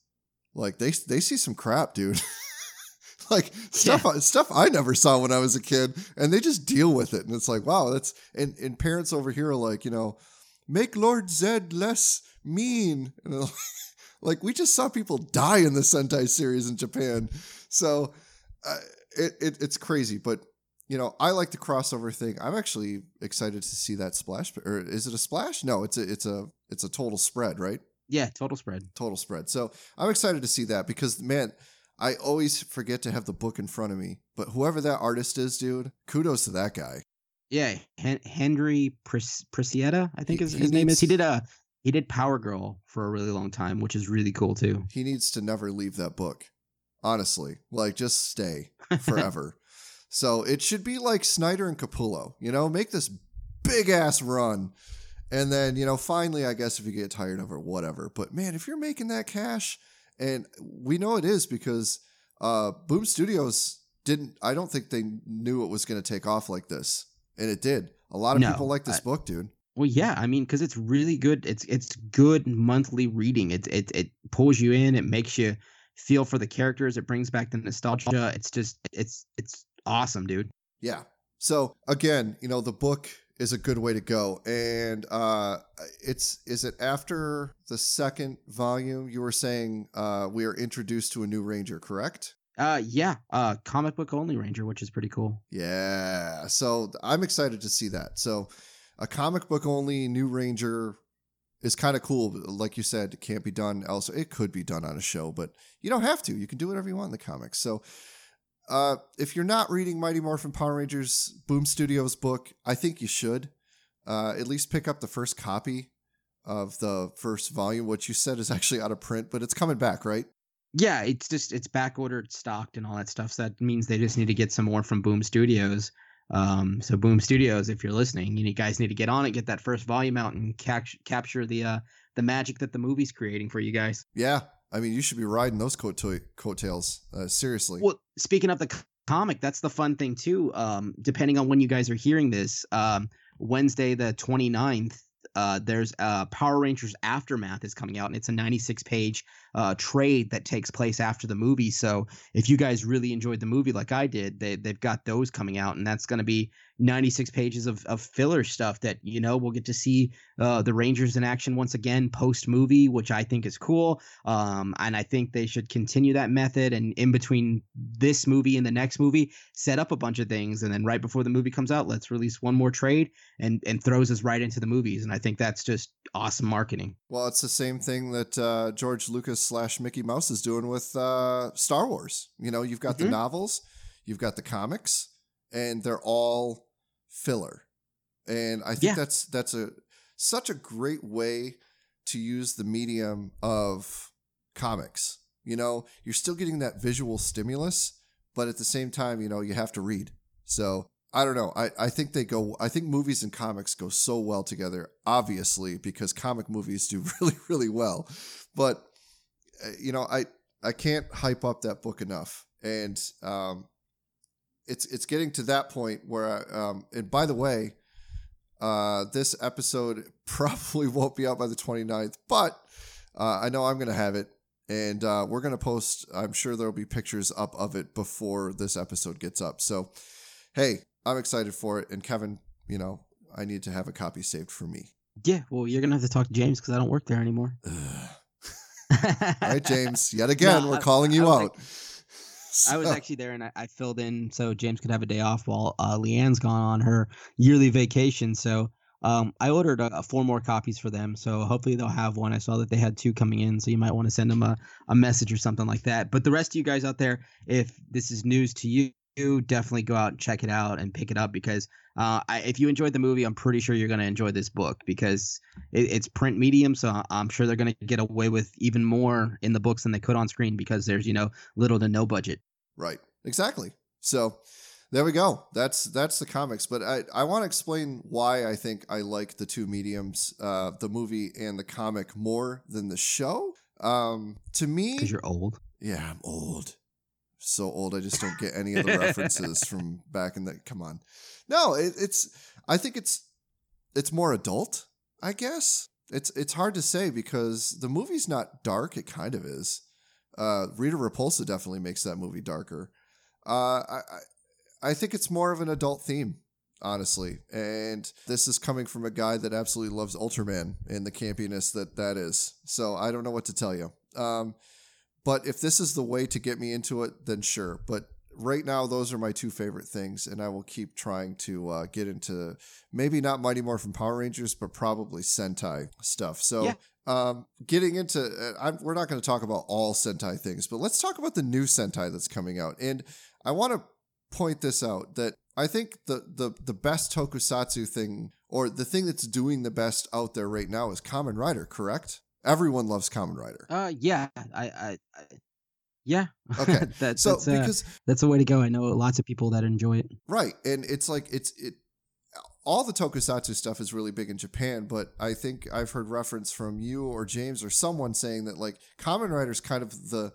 like they they see some crap, dude. like stuff stuff I never saw when I was a kid, and they just deal with it, and it's like wow, that's and and parents over here are like you know, make Lord Zedd less mean, and like, like we just saw people die in the Sentai series in Japan, so uh, it, it it's crazy, but. You know, I like the crossover thing. I'm actually excited to see that splash. Or is it a splash? No, it's a it's a it's a total spread, right? Yeah, total spread. total spread. So I'm excited to see that because man, I always forget to have the book in front of me. But whoever that artist is, dude, kudos to that guy. Yeah, Hen- Henry Pres- Prasetya, I think He- his, his name is. He did a he did Power Girl for a really long time, which is really cool too. He needs to never leave that book. Honestly, like just stay forever. so it should be like Snyder and Capullo, you know, make this big ass run. And then, you know, finally, I guess if you get tired of it, whatever. But man, if you're making that cash, and we know it is because uh, Boom Studios didn't, I don't think they knew it was going to take off like this. And it did. A lot of No, people like this I- book, dude. Well, yeah, I mean, because it's really good. It's it's good monthly reading. It it it pulls you in. It makes you feel for the characters. It brings back the nostalgia. It's just it's it's awesome, dude. Yeah. So again, you know, the book is a good way to go. And uh it's is it after the second volume you were saying uh we are introduced to a new ranger, correct? Uh, yeah, uh, comic book only Ranger, which is pretty cool. Yeah. So I'm excited to see that. So a comic book only new ranger is kind of cool. Like you said, it can't be done else. It could be done on a show, but you don't have to. You can do whatever you want in the comics. So uh, if you're not reading Mighty Morphin Power Rangers Boom Studios book, I think you should uh, at least pick up the first copy of the first volume, What you said is actually out of print, but it's coming back, right? Yeah, it's just it's back ordered, stocked, and all that stuff. So that means they just need to get some more from Boom Studios. Um, so Boom Studios, if you're listening, you guys need to get on it, get that first volume out, and capt- capture the uh the magic that the movie's creating for you guys. Yeah. I mean, you should be riding those coat coattails. Uh, seriously. Well, speaking of the comic, that's the fun thing too. Um, depending on when you guys are hearing this, um, Wednesday the 29th, uh, there's uh, Power Rangers Aftermath is coming out, and it's a 96 page uh, trade that takes place after the movie. So if you guys really enjoyed the movie like I did, they, they've got those coming out, and that's going to be 96 pages of, of filler stuff that, you know, we'll get to see uh, the Rangers in action once again post movie, which I think is cool. Um, and I think they should continue that method. And in between this movie and the next movie, set up a bunch of things. And then right before the movie comes out, let's release one more trade and, and throws us right into the movies. And I think that's just awesome marketing. Well, it's the same thing that uh, George Lucas slash Mickey Mouse is doing with uh, Star Wars. You know, you've got the Mhm. novels, you've got the comics, and they're all filler. And I think Yeah. that's that's a such a great way to use the medium of comics. You know, you're still getting that visual stimulus, but at the same time, you know, you have to read. So I don't know. I, I think they go I think movies and comics go so well together, obviously, because comic movies do really, really well. But you know, I I can't hype up that book enough. And um it's it's getting to that point where I, um and by the way, uh this episode probably won't be out by the 29th, but uh, I know I'm going to have it and uh, we're going to post i'm sure there'll be pictures up of it before this episode gets up so hey i'm excited for it and kevin you know i need to have a copy saved for me Yeah. Well, you're going to have to talk to James because I don't work there anymore. all right james yet again No, we're I- calling you out like- I was actually there and I, I filled in so James could have a day off while uh, Leanne's gone on her yearly vacation. So um, I ordered uh, four more copies for them. So hopefully they'll have one. I saw that they had two coming in. So you might want to send them a, a message or something like that. But the rest of you guys out there, if this is news to you, definitely go out and check it out and pick it up because uh, I, if you enjoyed the movie, I'm pretty sure you're going to enjoy this book because it, it's print medium. So I'm sure they're going to get away with even more in the books than they could on screen because there's, you know, little to no budget. Right. Exactly. So there we go. That's that's the comics. But I, I want to explain why I think I like the two mediums, uh, the movie and the comic more than the show. Um, to me, Because you're old. yeah, I'm old. So old, I just don't get any of the references from back in the. Come on, no, it, it's. I think it's it's more adult. I guess it's it's hard to say because the movie's not dark. It kind of is. Uh, Rita Repulsa definitely makes that movie darker. Uh, I, I I think it's more of an adult theme, honestly. And this is coming from a guy that absolutely loves Ultraman and the campiness that that is. So I don't know what to tell you. Um, but if this is the way to get me into it, then sure. But right now, those are my two favorite things, and I will keep trying to uh, get into maybe not Mighty Morphin Power Rangers, but probably Sentai stuff. So. Yeah. Um, getting into, uh, I'm, we're not going to talk about all Sentai things, but let's talk about the new Sentai that's coming out. And I want to point this out that I think the the the best tokusatsu thing or the thing that's doing the best out there right now is Kamen Rider, correct? Everyone loves Kamen Rider. Uh, yeah, I, I, I yeah. Okay, that, So that's uh, because that's the way to go. I know lots of people that enjoy it. right, and it's like it's it all the tokusatsu stuff is really big in Japan, but I think I've heard reference from you or James or someone saying that like Kamen Rider is kind of the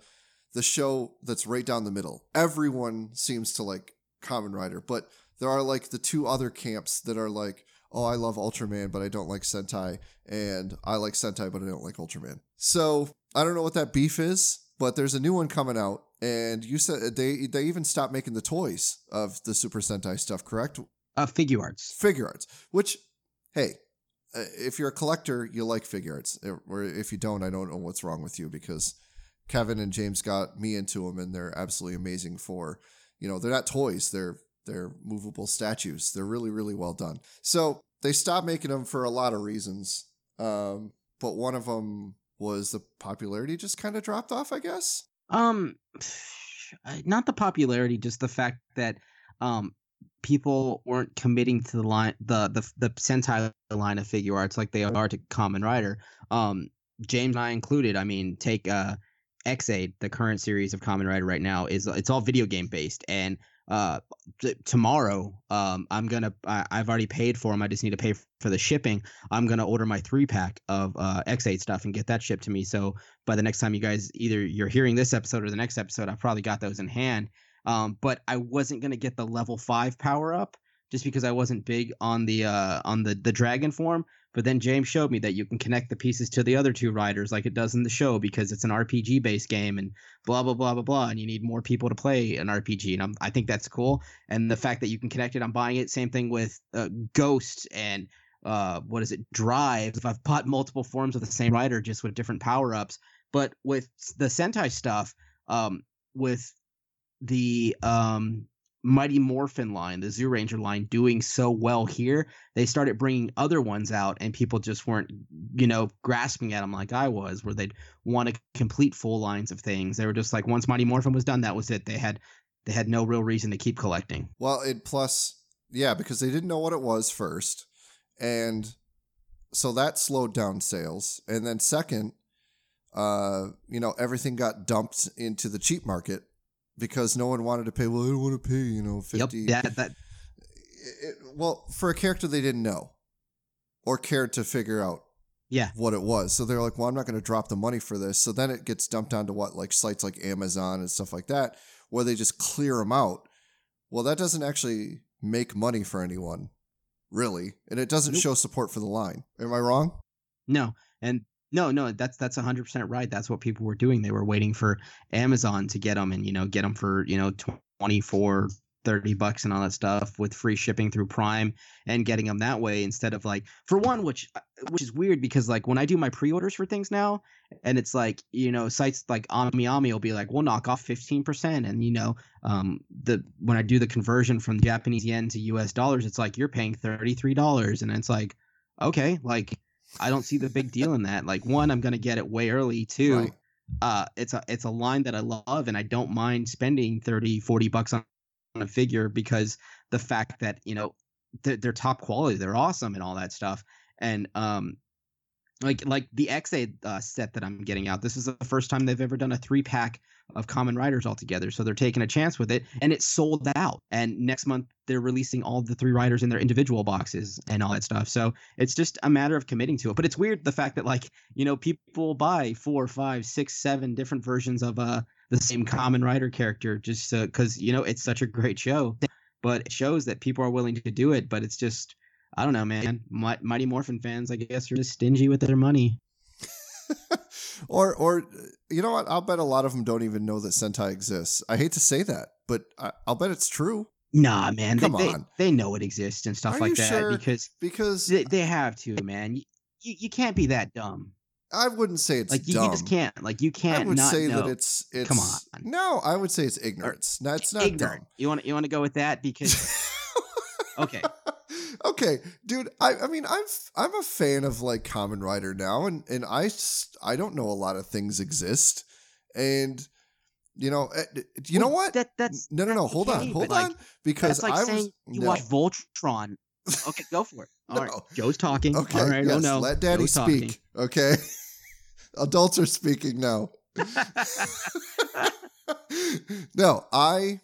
the show that's right down the middle. Everyone seems to like Kamen Rider, but there are like the two other camps that are like, oh, I love Ultraman, but I don't like Sentai, and I like Sentai, but I don't like Ultraman. So I don't know what that beef is, but there's a new one coming out, and you said they they even stopped making the toys of the Super Sentai stuff, correct? Uh, Figuarts. Figure arts, which, hey, uh, if you're a collector, you like Figuarts, or if you don't, I don't know what's wrong with you because Kevin and James got me into them, and they're absolutely amazing. For you know, they're not toys; they're they're movable statues. They're really really well done. So they stopped making them for a lot of reasons, um, but one of them was the popularity just kind of dropped off. I guess. Um, not the popularity, just the fact that um people weren't committing to the line the the the Sentai line of Figuarts like they are to Kamen Rider. Um, James and I included. I mean, take uh Ex-Aid, the current series of Kamen Rider right now is it's all video game based and uh tomorrow um i'm gonna I, i've already paid for them i just need to pay for the shipping i'm gonna order my three pack of uh Ex-Aid stuff and get that shipped to me. So by the next time you guys either you're hearing this episode or the next episode i've probably got those in hand. Um but i wasn't gonna get the level five power up just because i wasn't big on the uh on the the dragon form but then James showed me that you can connect the pieces to the other two riders like it does in the show because it's an RPG based game and blah blah blah blah blah and you need more people to play an RPG and I'm, I think that's cool. And the fact that you can connect it I'm buying it. Same thing with uh, Ghost and uh what is it? Drive. If I've bought multiple forms of the same rider just with different power ups but with the Sentai stuff um with the um Mighty Morphin line, the Zyuranger line, doing so well here, they started bringing other ones out, and people just weren't, you know, grasping at them like I was, where they'd want to complete full lines of things. They were just like, once Mighty Morphin was done, that was it. They had, they had no real reason to keep collecting. Well, it plus, yeah, because they didn't know what it was first. And so that slowed down sales. And then, second, uh, you know, everything got dumped into the cheap market because no one wanted to pay. Well, I don't want to pay, you know, 50. Yep, that, that It- well, for a character they didn't know or cared to figure out yeah. what it was. So they're like, well, I'm not going to drop the money for this. So then it gets dumped onto what, like sites like Amazon and stuff like that, where they just clear them out. Well, that doesn't actually make money for anyone, really. And it doesn't Nope. show support for the line. Am I wrong? No, and no, no, that's that's hundred percent right. That's what people were doing. They were waiting for Amazon to get them and you know get them for you know 24 30 bucks and all that stuff with free shipping through Prime and getting them that way instead of like for one which uh, which is weird because like when I do my pre-orders for things now and it's like you know sites like AmiAmi will be like we'll knock off 15% and you know um the when I do the conversion from Japanese yen to US dollars it's like you're paying $33 and it's like okay like I don't see the big deal in that. Like one, I'm gonna get it way early. Two, Right. uh, it's a it's a line that I love and I don't mind spending 30, 40 bucks on, on a figure because the fact that you know they're, they're top quality, they're awesome and all that stuff. And um, like like the Ex-Aid uh, set that I'm getting out. This is the first time they've ever done a three pack of Kamen Riders altogether. So they're taking a chance with it, and it sold out. And next month they're releasing all the three riders in their individual boxes and all that stuff. So it's just a matter of committing to it. But it's weird the fact that like you know people buy four, five, six, seven different versions of uh the same Kamen Rider character just because you know it's such a great show. But it shows that people are willing to do it. But it's just I don't know, man. Mi- Mighty Morphin fans, I guess, are just stingy with their money. or or you know what? I'll bet a lot of them don't even know that Sentai exists. I hate to say that, but I, I'll bet it's true Nah, man. Come they, they- on. They, know it exists and stuff Are like that sure? because because they, they have to, man. You, you, you can't be that dumb. I wouldn't say it's Like you, dumb. you just can't. Like you can't I would say know. that it's it's Come on. No, I would say it's ignorance. No, it's not ignorant. dumb. You want you want to go with that because okay. Okay, dude. I, I mean, I'm I'm a fan of like Kamen Rider now, and and I I don't know a lot of things exist, and you know, eh, you know what? That that's no, no, no. Hold on, hold but, like, on, because like I saying was you no. watch Voltron. Okay, go for it. All right, No. Joe's talking. Okay, All right, yes, oh no, let Daddy Joe's talking. speak. Okay, adults are speaking now. no, I,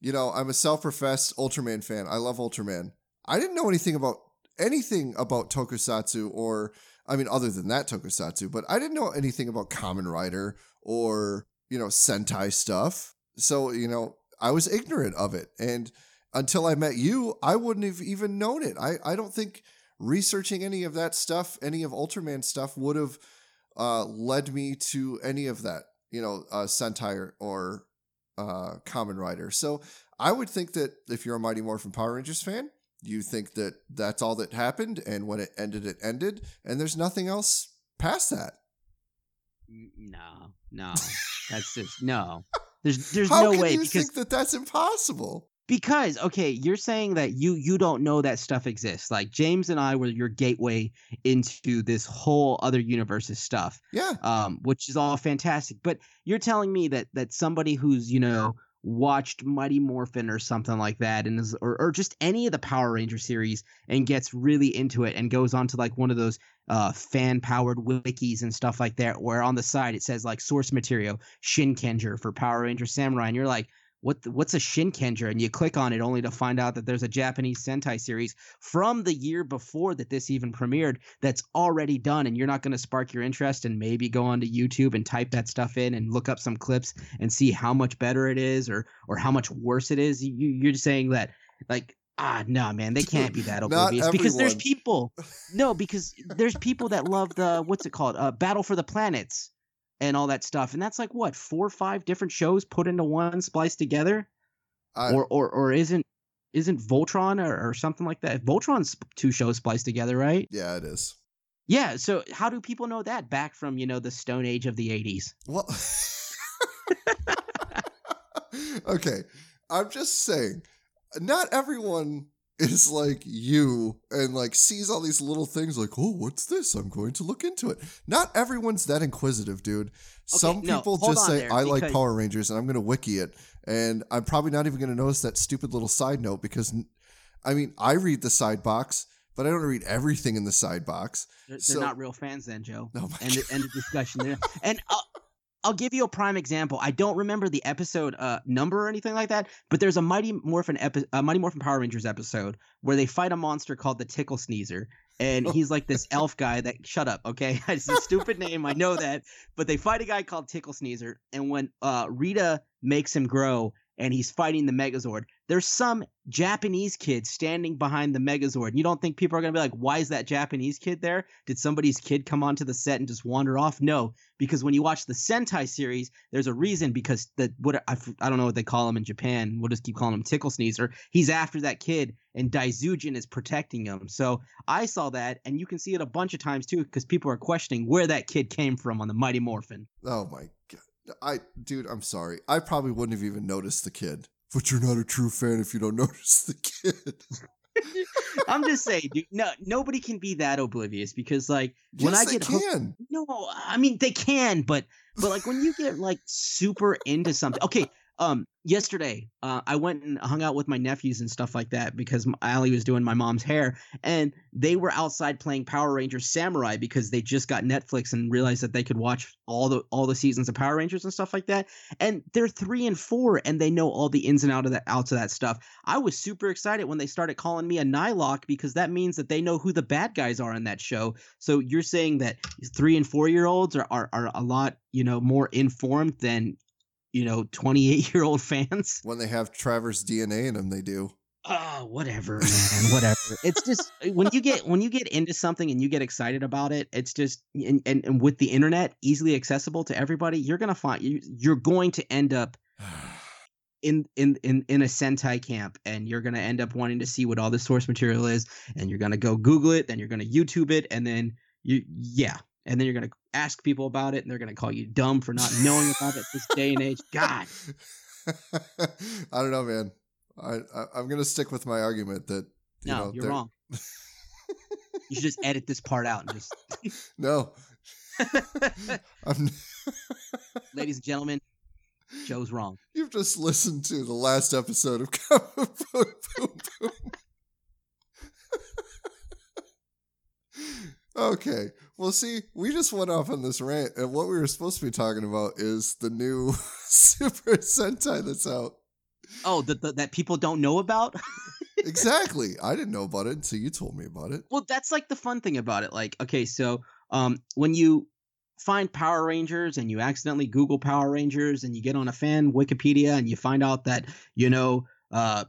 you know, I'm a self-professed Ultraman fan. I love Ultraman. I didn't know anything about anything about Tokusatsu or I mean other than that Tokusatsu, but I didn't know anything about Kamen Rider or, you know, Sentai stuff. So, you know, I was ignorant of it. And until I met you, I wouldn't have even known it. I, I don't think researching any of that stuff, any of Ultraman stuff would have uh, led me to any of that, you know, uh, Sentai or, or uh, Kamen Rider. So I would think that if you're a Mighty Morphin Power Rangers fan, you think that that's all that happened, and when it ended, it ended, and there's nothing else past that. No, no, that's just no. There's there's How no can way you because think that that's impossible? because okay, you're saying that you you don't know that stuff exists. Like James and I were your gateway into this whole other universe's stuff. Yeah, um, which is all fantastic. But you're telling me that that somebody who's you know watched Mighty Morphin or something like that, and is or or just any of the Power Ranger series and gets really into it and goes on to like one of those uh fan powered wikis and stuff like that, where on the side it says like source material Shin Shinkenger for Power Ranger Samurai, and you're like. What the, what's a Shinkenger? And you click on it only to find out that there's a Japanese Sentai series from the year before that this even premiered that's already done, and you're not going to spark your interest and maybe go onto YouTube and type that stuff in and look up some clips and see how much better it is or or how much worse it is. You, you're just saying that like ah no man they can't be that oblivious because there's people no because there's people that love the what's it called uh, Battle for the Planets and all that stuff and that's like what four or five different shows put into one spliced together I, or or or isn't isn't Voltron or, or something like that Voltron's two shows spliced together right yeah, it is. yeah, so how do people know that back from, you know, the stone age of the 80s? Well, okay. I'm just saying, not everyone is like you and like sees all these little things like, oh, what's this? I'm going to look into it. Not everyone's that inquisitive, dude. Some no, people just say, there, I like Power Rangers and I'm going to wiki it. And I'm probably not even going to notice that stupid little side note because, I mean, I read the side box, but I don't read everything in the side box. They're, they're not real fans then, Joe. Oh end, end of discussion there. And I'll, I'll give you a prime example. I don't remember the episode uh, number or anything like that, but there's a Mighty Morphin epi- uh, Mighty Morphin Power Rangers episode where they fight a monster called the Tickle Sneezer. And he's like this elf guy that shut up, okay? It's a stupid name, I know that. But they fight a guy called Tickle Sneezer, and when uh, Rita makes him grow and he's fighting the Megazord, there's some Japanese kid standing behind the Megazord. You don't think people are gonna be like, why is that Japanese kid there? Did somebody's kid come onto the set and just wander off? No, because when you watch the Sentai series, there's a reason because the what I don't know what they call him in Japan. We'll just keep calling him Tickle Sneezer. He's after that kid, and Daizyujin is protecting him. So I saw that, and you can see it a bunch of times too, because people are questioning where that kid came from on the Mighty Morphin. Oh my god. I dude, I'm sorry. I probably wouldn't have even noticed the kid. But you're not a true fan if you don't notice the kid. I'm just saying, dude. No, nobody can be that oblivious because, like, when yes, I get hooked. No, I mean they can, but but like when you get like super into something. Okay, um, yesterday, uh, I went and hung out with my nephews and stuff like that because Ali was doing my mom's hair, and they were outside playing Power Rangers Samurai because they just got Netflix and realized that they could watch all the all the seasons of Power Rangers and stuff like that. And they're three and four, and they know all the ins and out of that outs of that stuff. I was super excited when they started calling me a Nighlok because that means that they know who the bad guys are in that show. So you're saying that three and four year olds are, are are a lot you know more informed than you know 28 year old fans. When they have Trevor's DNA in them, they do. oh whatever man whatever it's just uh, when you get when you get into something and you get excited about it it's just and, and, and with the internet easily accessible to everybody you're gonna find you, you're going to end up in in in in a sentai camp and you're gonna end up wanting to see what all the source material is and you're gonna go google it then you're gonna youtube it and then you yeah and then you're gonna ask people about it and they're gonna call you dumb for not knowing about it this day and age god I don't know, man. I, I am gonna stick with my argument that you no know you're wrong you should just edit this part out and just no. Ladies and gentlemen joe's wrong you've just listened to the last episode of Book Boom Boom. okay. Well, see, we just went off on this rant, and what we were supposed to be talking about is the new Super Sentai that's out. oh the, the, that people don't know about Exactly. I didn't know about it until you told me about it. well that's like the fun thing about it like okay so um when you find power rangers and you accidentally google power rangers and you get on a fan wikipedia and you find out that you know uh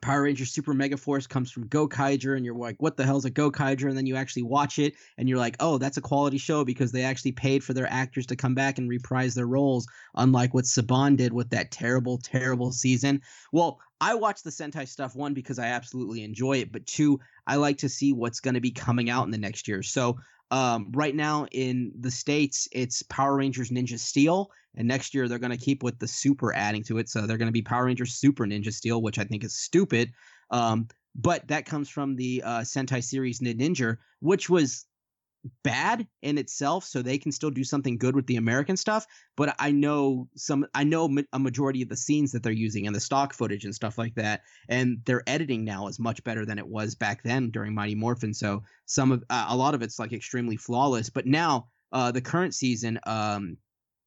Power Rangers Super Mega Force comes from Go Gokaiger, and you're like, what the hell's a Go Gokaiger? And then you actually watch it, and you're like, oh, that's a quality show because they actually paid for their actors to come back and reprise their roles, unlike what Saban did with that terrible, terrible season. Well, I watch the Sentai stuff, one, because I absolutely enjoy it, but two, I like to see what's going to be coming out in the next year. So, um, right now in the States, it's Power Rangers Ninja Steel, and next year they're going to keep with the Super adding to it. So they're going to be Power Rangers Super Ninja Steel, which I think is stupid. Um, but that comes from the uh, Sentai series Ninja, which was bad in itself so they can still do something good with the american stuff but i know some i know ma- a majority of the scenes that they're using and the stock footage and stuff like that and their editing now is much better than it was back then during mighty morphin so some of uh, a lot of it's like extremely flawless but now uh the current season um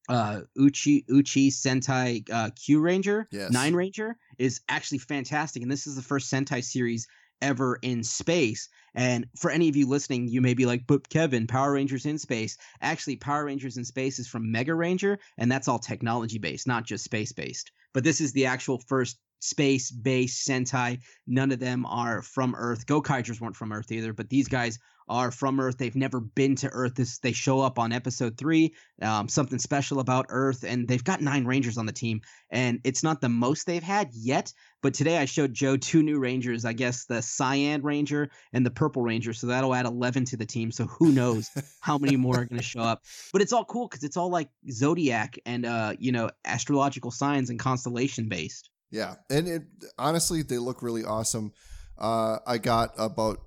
uh uchu uchu sentai uh Kyuranger Yes. nine ranger is actually fantastic and this is the first sentai series ever in space and for any of you listening, you may be like, but Kevin, Power Rangers in space. Actually, Power Rangers in space is from Mega Ranger, and that's all technology based, not just space based. But this is the actual first space based Sentai. None of them are from Earth. Gokaigers weren't from Earth either, but these guys are from Earth. They've never been to Earth. This they show up on episode three. Um, something special about Earth, and they've got nine Rangers on the team, and it's not the most they've had yet. But today I showed Joe two new Rangers. I guess the Cyan Ranger and the Purple Ranger. So that'll add 11 to the team. So who knows how many more are going to show up. But it's all cool because it's all like zodiac and, uh, you know, astrological signs and constellation based. Yeah, and it honestly they look really awesome. Uh, I got about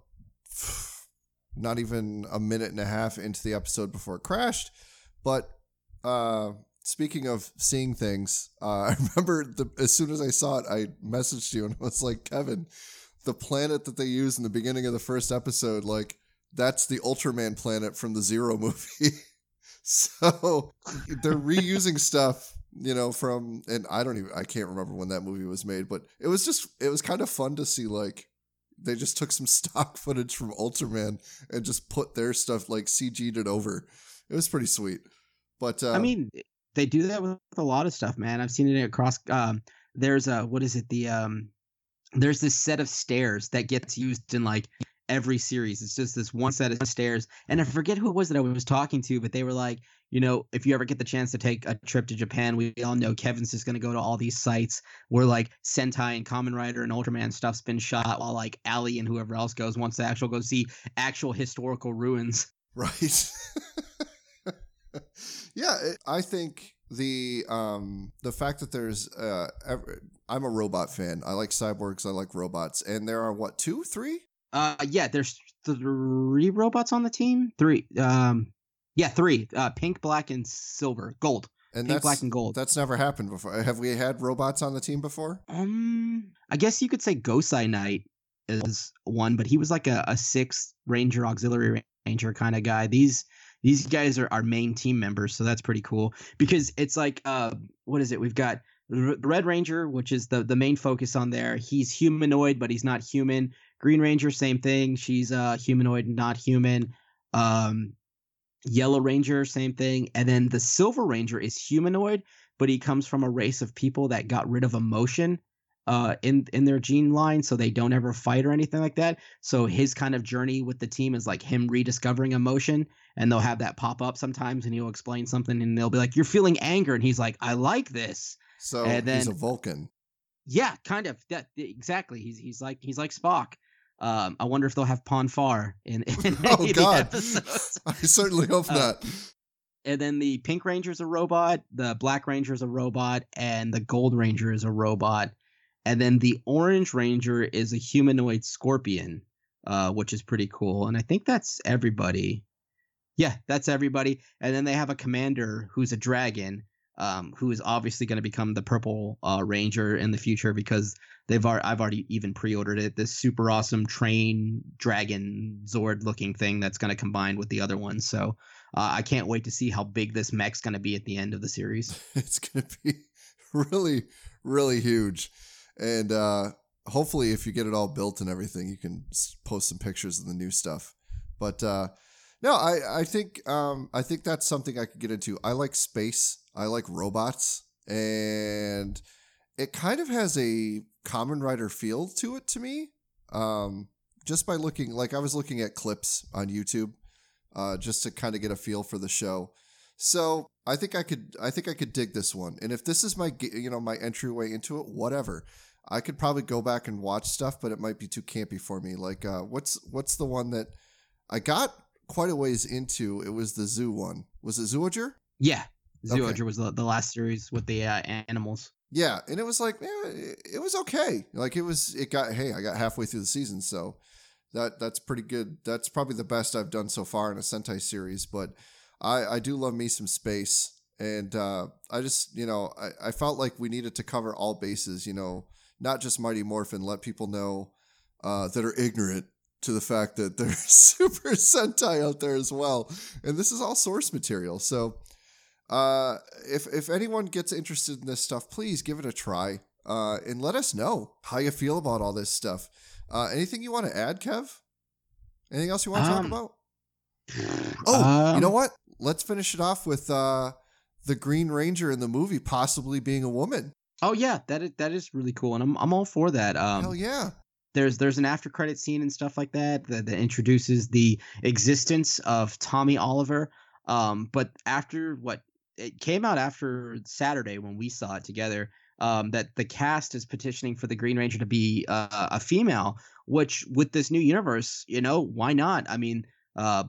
not even a minute and a half into the episode before it crashed, but uh, speaking of seeing things, uh, I remember the, as soon as I saw it, I messaged you and I was like, Kevin, the planet that they use in the beginning of the first episode, like that's the Ultraman planet from the Zero movie. so they're reusing stuff you know from and i don't even i can't remember when that movie was made but it was just it was kind of fun to see like they just took some stock footage from ultraman and just put their stuff like cg'd it over it was pretty sweet but uh, I mean, they do that with a lot of stuff, man. I've seen it across. Um, there's a what is it? The um, there's this set of stairs that gets used in like every series. It's just this one set of stairs, and I forget who it was that I was talking to, but they were like, you know, if you ever get the chance to take a trip to Japan, we all know Kevin's just gonna go to all these sites where like Sentai and Kamen Rider and Ultraman stuff's been shot, while like Ali and whoever else goes wants to actually go see actual historical ruins. right yeah it, i think the um the fact that there's uh i'm a robot fan i like cyborgs i like robots and there are what two three Uh, yeah, there's three robots on the team. Three. Um, yeah, three. Uh, pink, black, and silver, gold. and Pink, black, and gold. that's never happened before have we had robots on the team before Um, I guess you could say Gosei Knight is one, but he was like a, a sixth Ranger auxiliary ranger kind of guy. These these guys are our main team members, so that's pretty cool because it's like uh, what is it? We've got Red Ranger, which is the the main focus on there. He's humanoid, but he's not human. Green Ranger, same thing. She's uh humanoid, not human. Um, Yellow Ranger, same thing. And then the Silver Ranger is humanoid, but he comes from a race of people that got rid of emotion uh, in in their gene line, so they don't ever fight or anything like that. So his kind of journey with the team is like him rediscovering emotion, and they'll have that pop up sometimes, and he'll explain something, and they'll be like, "You're feeling anger," and he's like, "I like this." So And he's a Vulcan. Yeah, kind of. That exactly. He's he's like he's like Spock. Um, I wonder if they'll have Pon farr in, in Oh, any of the God. episodes. I certainly hope Uh, not. And then the Pink Ranger is a robot, the Black Ranger is a robot, and the Gold Ranger is a robot. And then the Orange Ranger is a humanoid scorpion, uh, which is pretty cool. And I think that's everybody. Yeah, that's everybody. And then they have a commander who's a dragon, um, who is obviously going to become the Purple uh, Ranger in the future because they've ar- I've already even pre-ordered it. This super awesome train dragon Zord looking thing that's going to combine with the other ones. So uh, I can't wait to see how big this mech's going to be at the end of the series. it's going to be really, really huge. And uh, hopefully, if you get it all built and everything, you can post some pictures of the new stuff. But uh, no, I, I think um, I think that's something I could get into. I like space. I like robots, and it kind of has a Kamen Rider feel to it to me. Um, just by looking, like I was looking at clips on YouTube, uh, just to kind of get a feel for the show. So I think I could I think I could dig this one. And if this is my you know my entryway into it, whatever. I could probably go back and watch stuff, but it might be too campy for me. Like uh, what's what's the one that I got quite a ways into? It was the zoo one. Was it Zyuohger? Yeah, Okay. Zyuohger was the, the last series with the uh, animals. Yeah, and it was like eh, it, it was okay. Like it was it got hey, I got halfway through the season, so that that's pretty good. That's probably the best I've done so far in a Sentai series, but I I do love me some space and uh I just, you know, I, I felt like we needed to cover all bases, you know, not just Mighty Morphin, let people know uh that are ignorant to the fact that there's Super Sentai out there as well. And this is all source material. So uh, if if anyone gets interested in this stuff, please give it a try uh, and let us know how you feel about all this stuff. Uh, anything you want to add, Kev? Anything else you want to talk Um, about? Oh, you know Um, what? Let's finish it off with uh, the Green Ranger in the movie possibly being a woman. Oh yeah, that is, that is really cool, and I'm I'm all for that. Um, Hell yeah! there's there's an after credit scene and stuff like that that, that introduces the existence of Tommy Oliver. Um, but after what it came out after Saturday when we saw it together, um, that the cast is petitioning for the Green Ranger to be uh, a female. Which with this new universe, you know, why not? I mean, uh,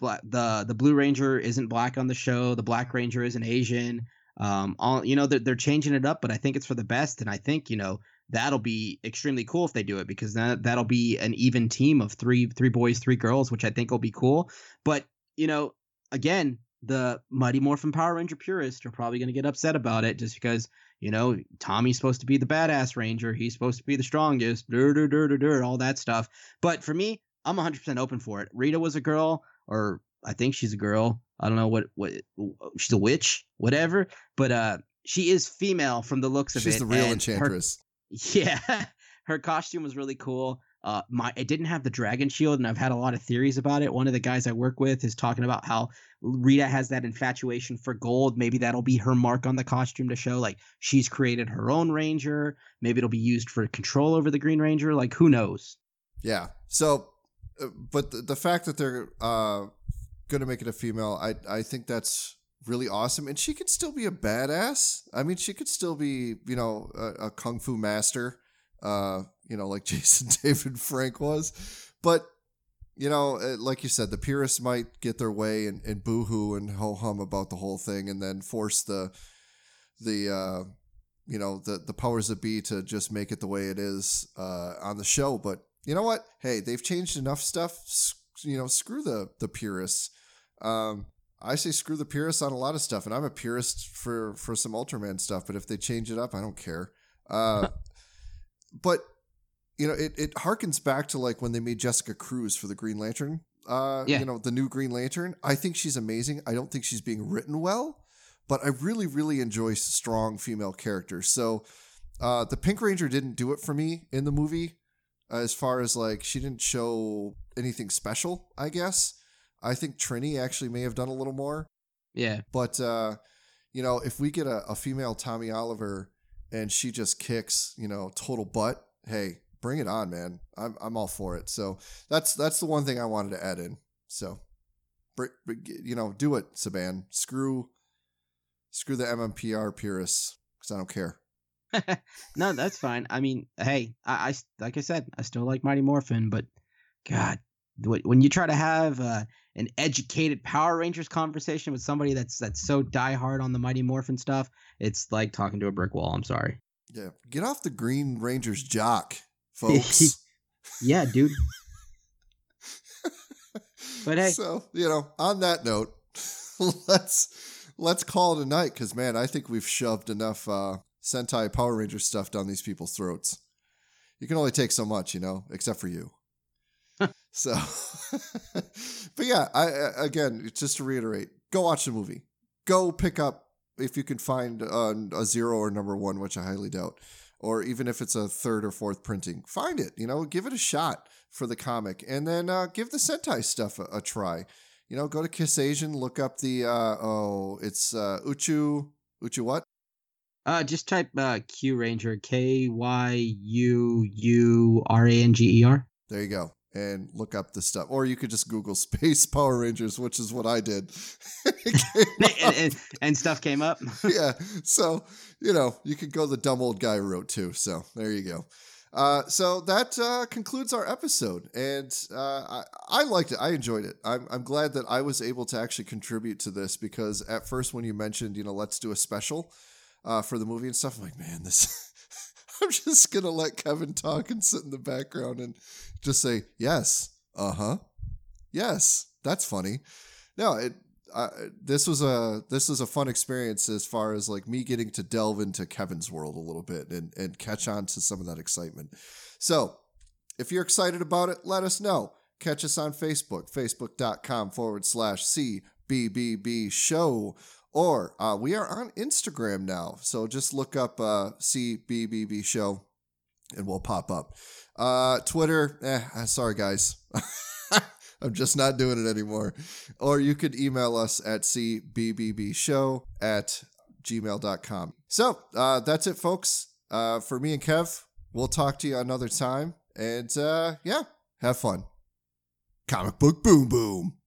the the Blue Ranger isn't black on the show. The Black Ranger isn't Asian. Um, all you know, they're, they're changing it up, but I think it's for the best. And I think you know that'll be extremely cool if they do it because that that'll be an even team of three three boys three girls which i think will be cool but you know again the mighty morphin power ranger purists are probably going to get upset about it just because you know tommy's supposed to be the badass ranger he's supposed to be the strongest dur, dur, dur, dur, dur, all that stuff but for me i'm 100% open for it rita was a girl or i think she's a girl i don't know what what she's a witch whatever but uh she is female from the looks of She's it She's the real and her- enchantress. yeah, her costume was really cool. Uh, my it didn't have the dragon shield, and I've had a lot of theories about it. One of the guys I work with is talking about how Rita has that infatuation for gold. Maybe that'll be her mark on the costume to show like she's created her own ranger. Maybe it'll be used for control over the Green Ranger. Like who knows? Yeah. So, uh, but the, the fact that they're uh, going to make it a female, I I think that's really awesome, and she could still be a badass. I mean, she could still be, you know, a, a kung fu master, uh, you know, like Jason David Frank was. But you know, uh, like you said, the purists might get their way and, and boohoo and ho hum about the whole thing, and then force the the uh, you know the the powers that be to just make it the way it is uh, on the show. But you know what? Hey, they've changed enough stuff. You know, screw the the purists. Um, I say screw the purists on a lot of stuff, and I'm a purist for for some Ultraman stuff. But if they change it up, I don't care. Uh, but you know, it it harkens back to like when they made Jessica Cruz for the Green Lantern. Uh, Yeah. you know, the new Green Lantern. I think she's amazing. I don't think she's being written well, but I really, really enjoy strong female characters. So, uh, the Pink Ranger didn't do it for me in the movie, as far as like she didn't show anything special. I guess I think Trini actually may have done a little more. Yeah, But uh, you know, if we get a, a female Tommy Oliver and she just kicks, you know, total butt. Hey, bring it on, man. I'm I'm all for it. So that's that's the one thing I wanted to add in. So, you know, do it, Saban. Screw, screw the MMPR purists because I don't care. no, that's fine. I mean, hey, I, I like I said, I still like Mighty Morphin, but God, when you try to have uh, an educated Power Rangers conversation with somebody that's that's so diehard on the Mighty Morphin stuff, it's like talking to a brick wall. I'm sorry. Yeah, get off the Green Ranger's jock, folks. yeah, dude. but hey, so you know, on that note, let's let's call it a night because man, I think we've shoved enough uh, Sentai Power Ranger stuff down these people's throats. You can only take so much, you know, except for you. So, but yeah, I again, just to reiterate, go watch the movie. Go pick up if you can find a, a zero or number one, which I highly doubt, or even if it's a third or fourth printing, find it. You know, give it a shot for the comic, and then uh, give the Sentai stuff a, a, try. You know, go to Kiss Asian, look up the uh, oh, it's uh, Uchu Uchu what? Uh, just type uh, Kyuranger K Y U U R A N G E R. There you go and look up the stuff. Or you could just Google Space Power Rangers, which is what I did. and, and, and, stuff came up. yeah. So, you know, you could go the dumb old guy wrote too. So there you go. Uh, so that uh, concludes our episode, and uh, I, I, liked it. I enjoyed it. I'm, I'm glad that I was able to actually contribute to this because at first, when you mentioned, you know, let's do a special uh, for the movie and stuff, I'm like, man, this I'm just gonna let Kevin talk and sit in the background and just say yes, uh huh, yes. That's funny. No, it. this was a this was a fun experience as far as like me getting to delve into Kevin's world a little bit and and catch on to some of that excitement. So, if you're excited about it, let us know. Catch us on Facebook, facebook.com forward slash CBBB show or uh, we are on Instagram now. So just look up uh, CBBB Show and we'll pop up. Uh, Twitter, eh, uh, sorry guys. I'm just not doing it anymore. Or you could email us at cbbbshow at gmail.com. So uh, that's it, folks. Uh, for me and Kev, we'll talk to you another time. And uh, yeah, have fun. Comic book boom boom.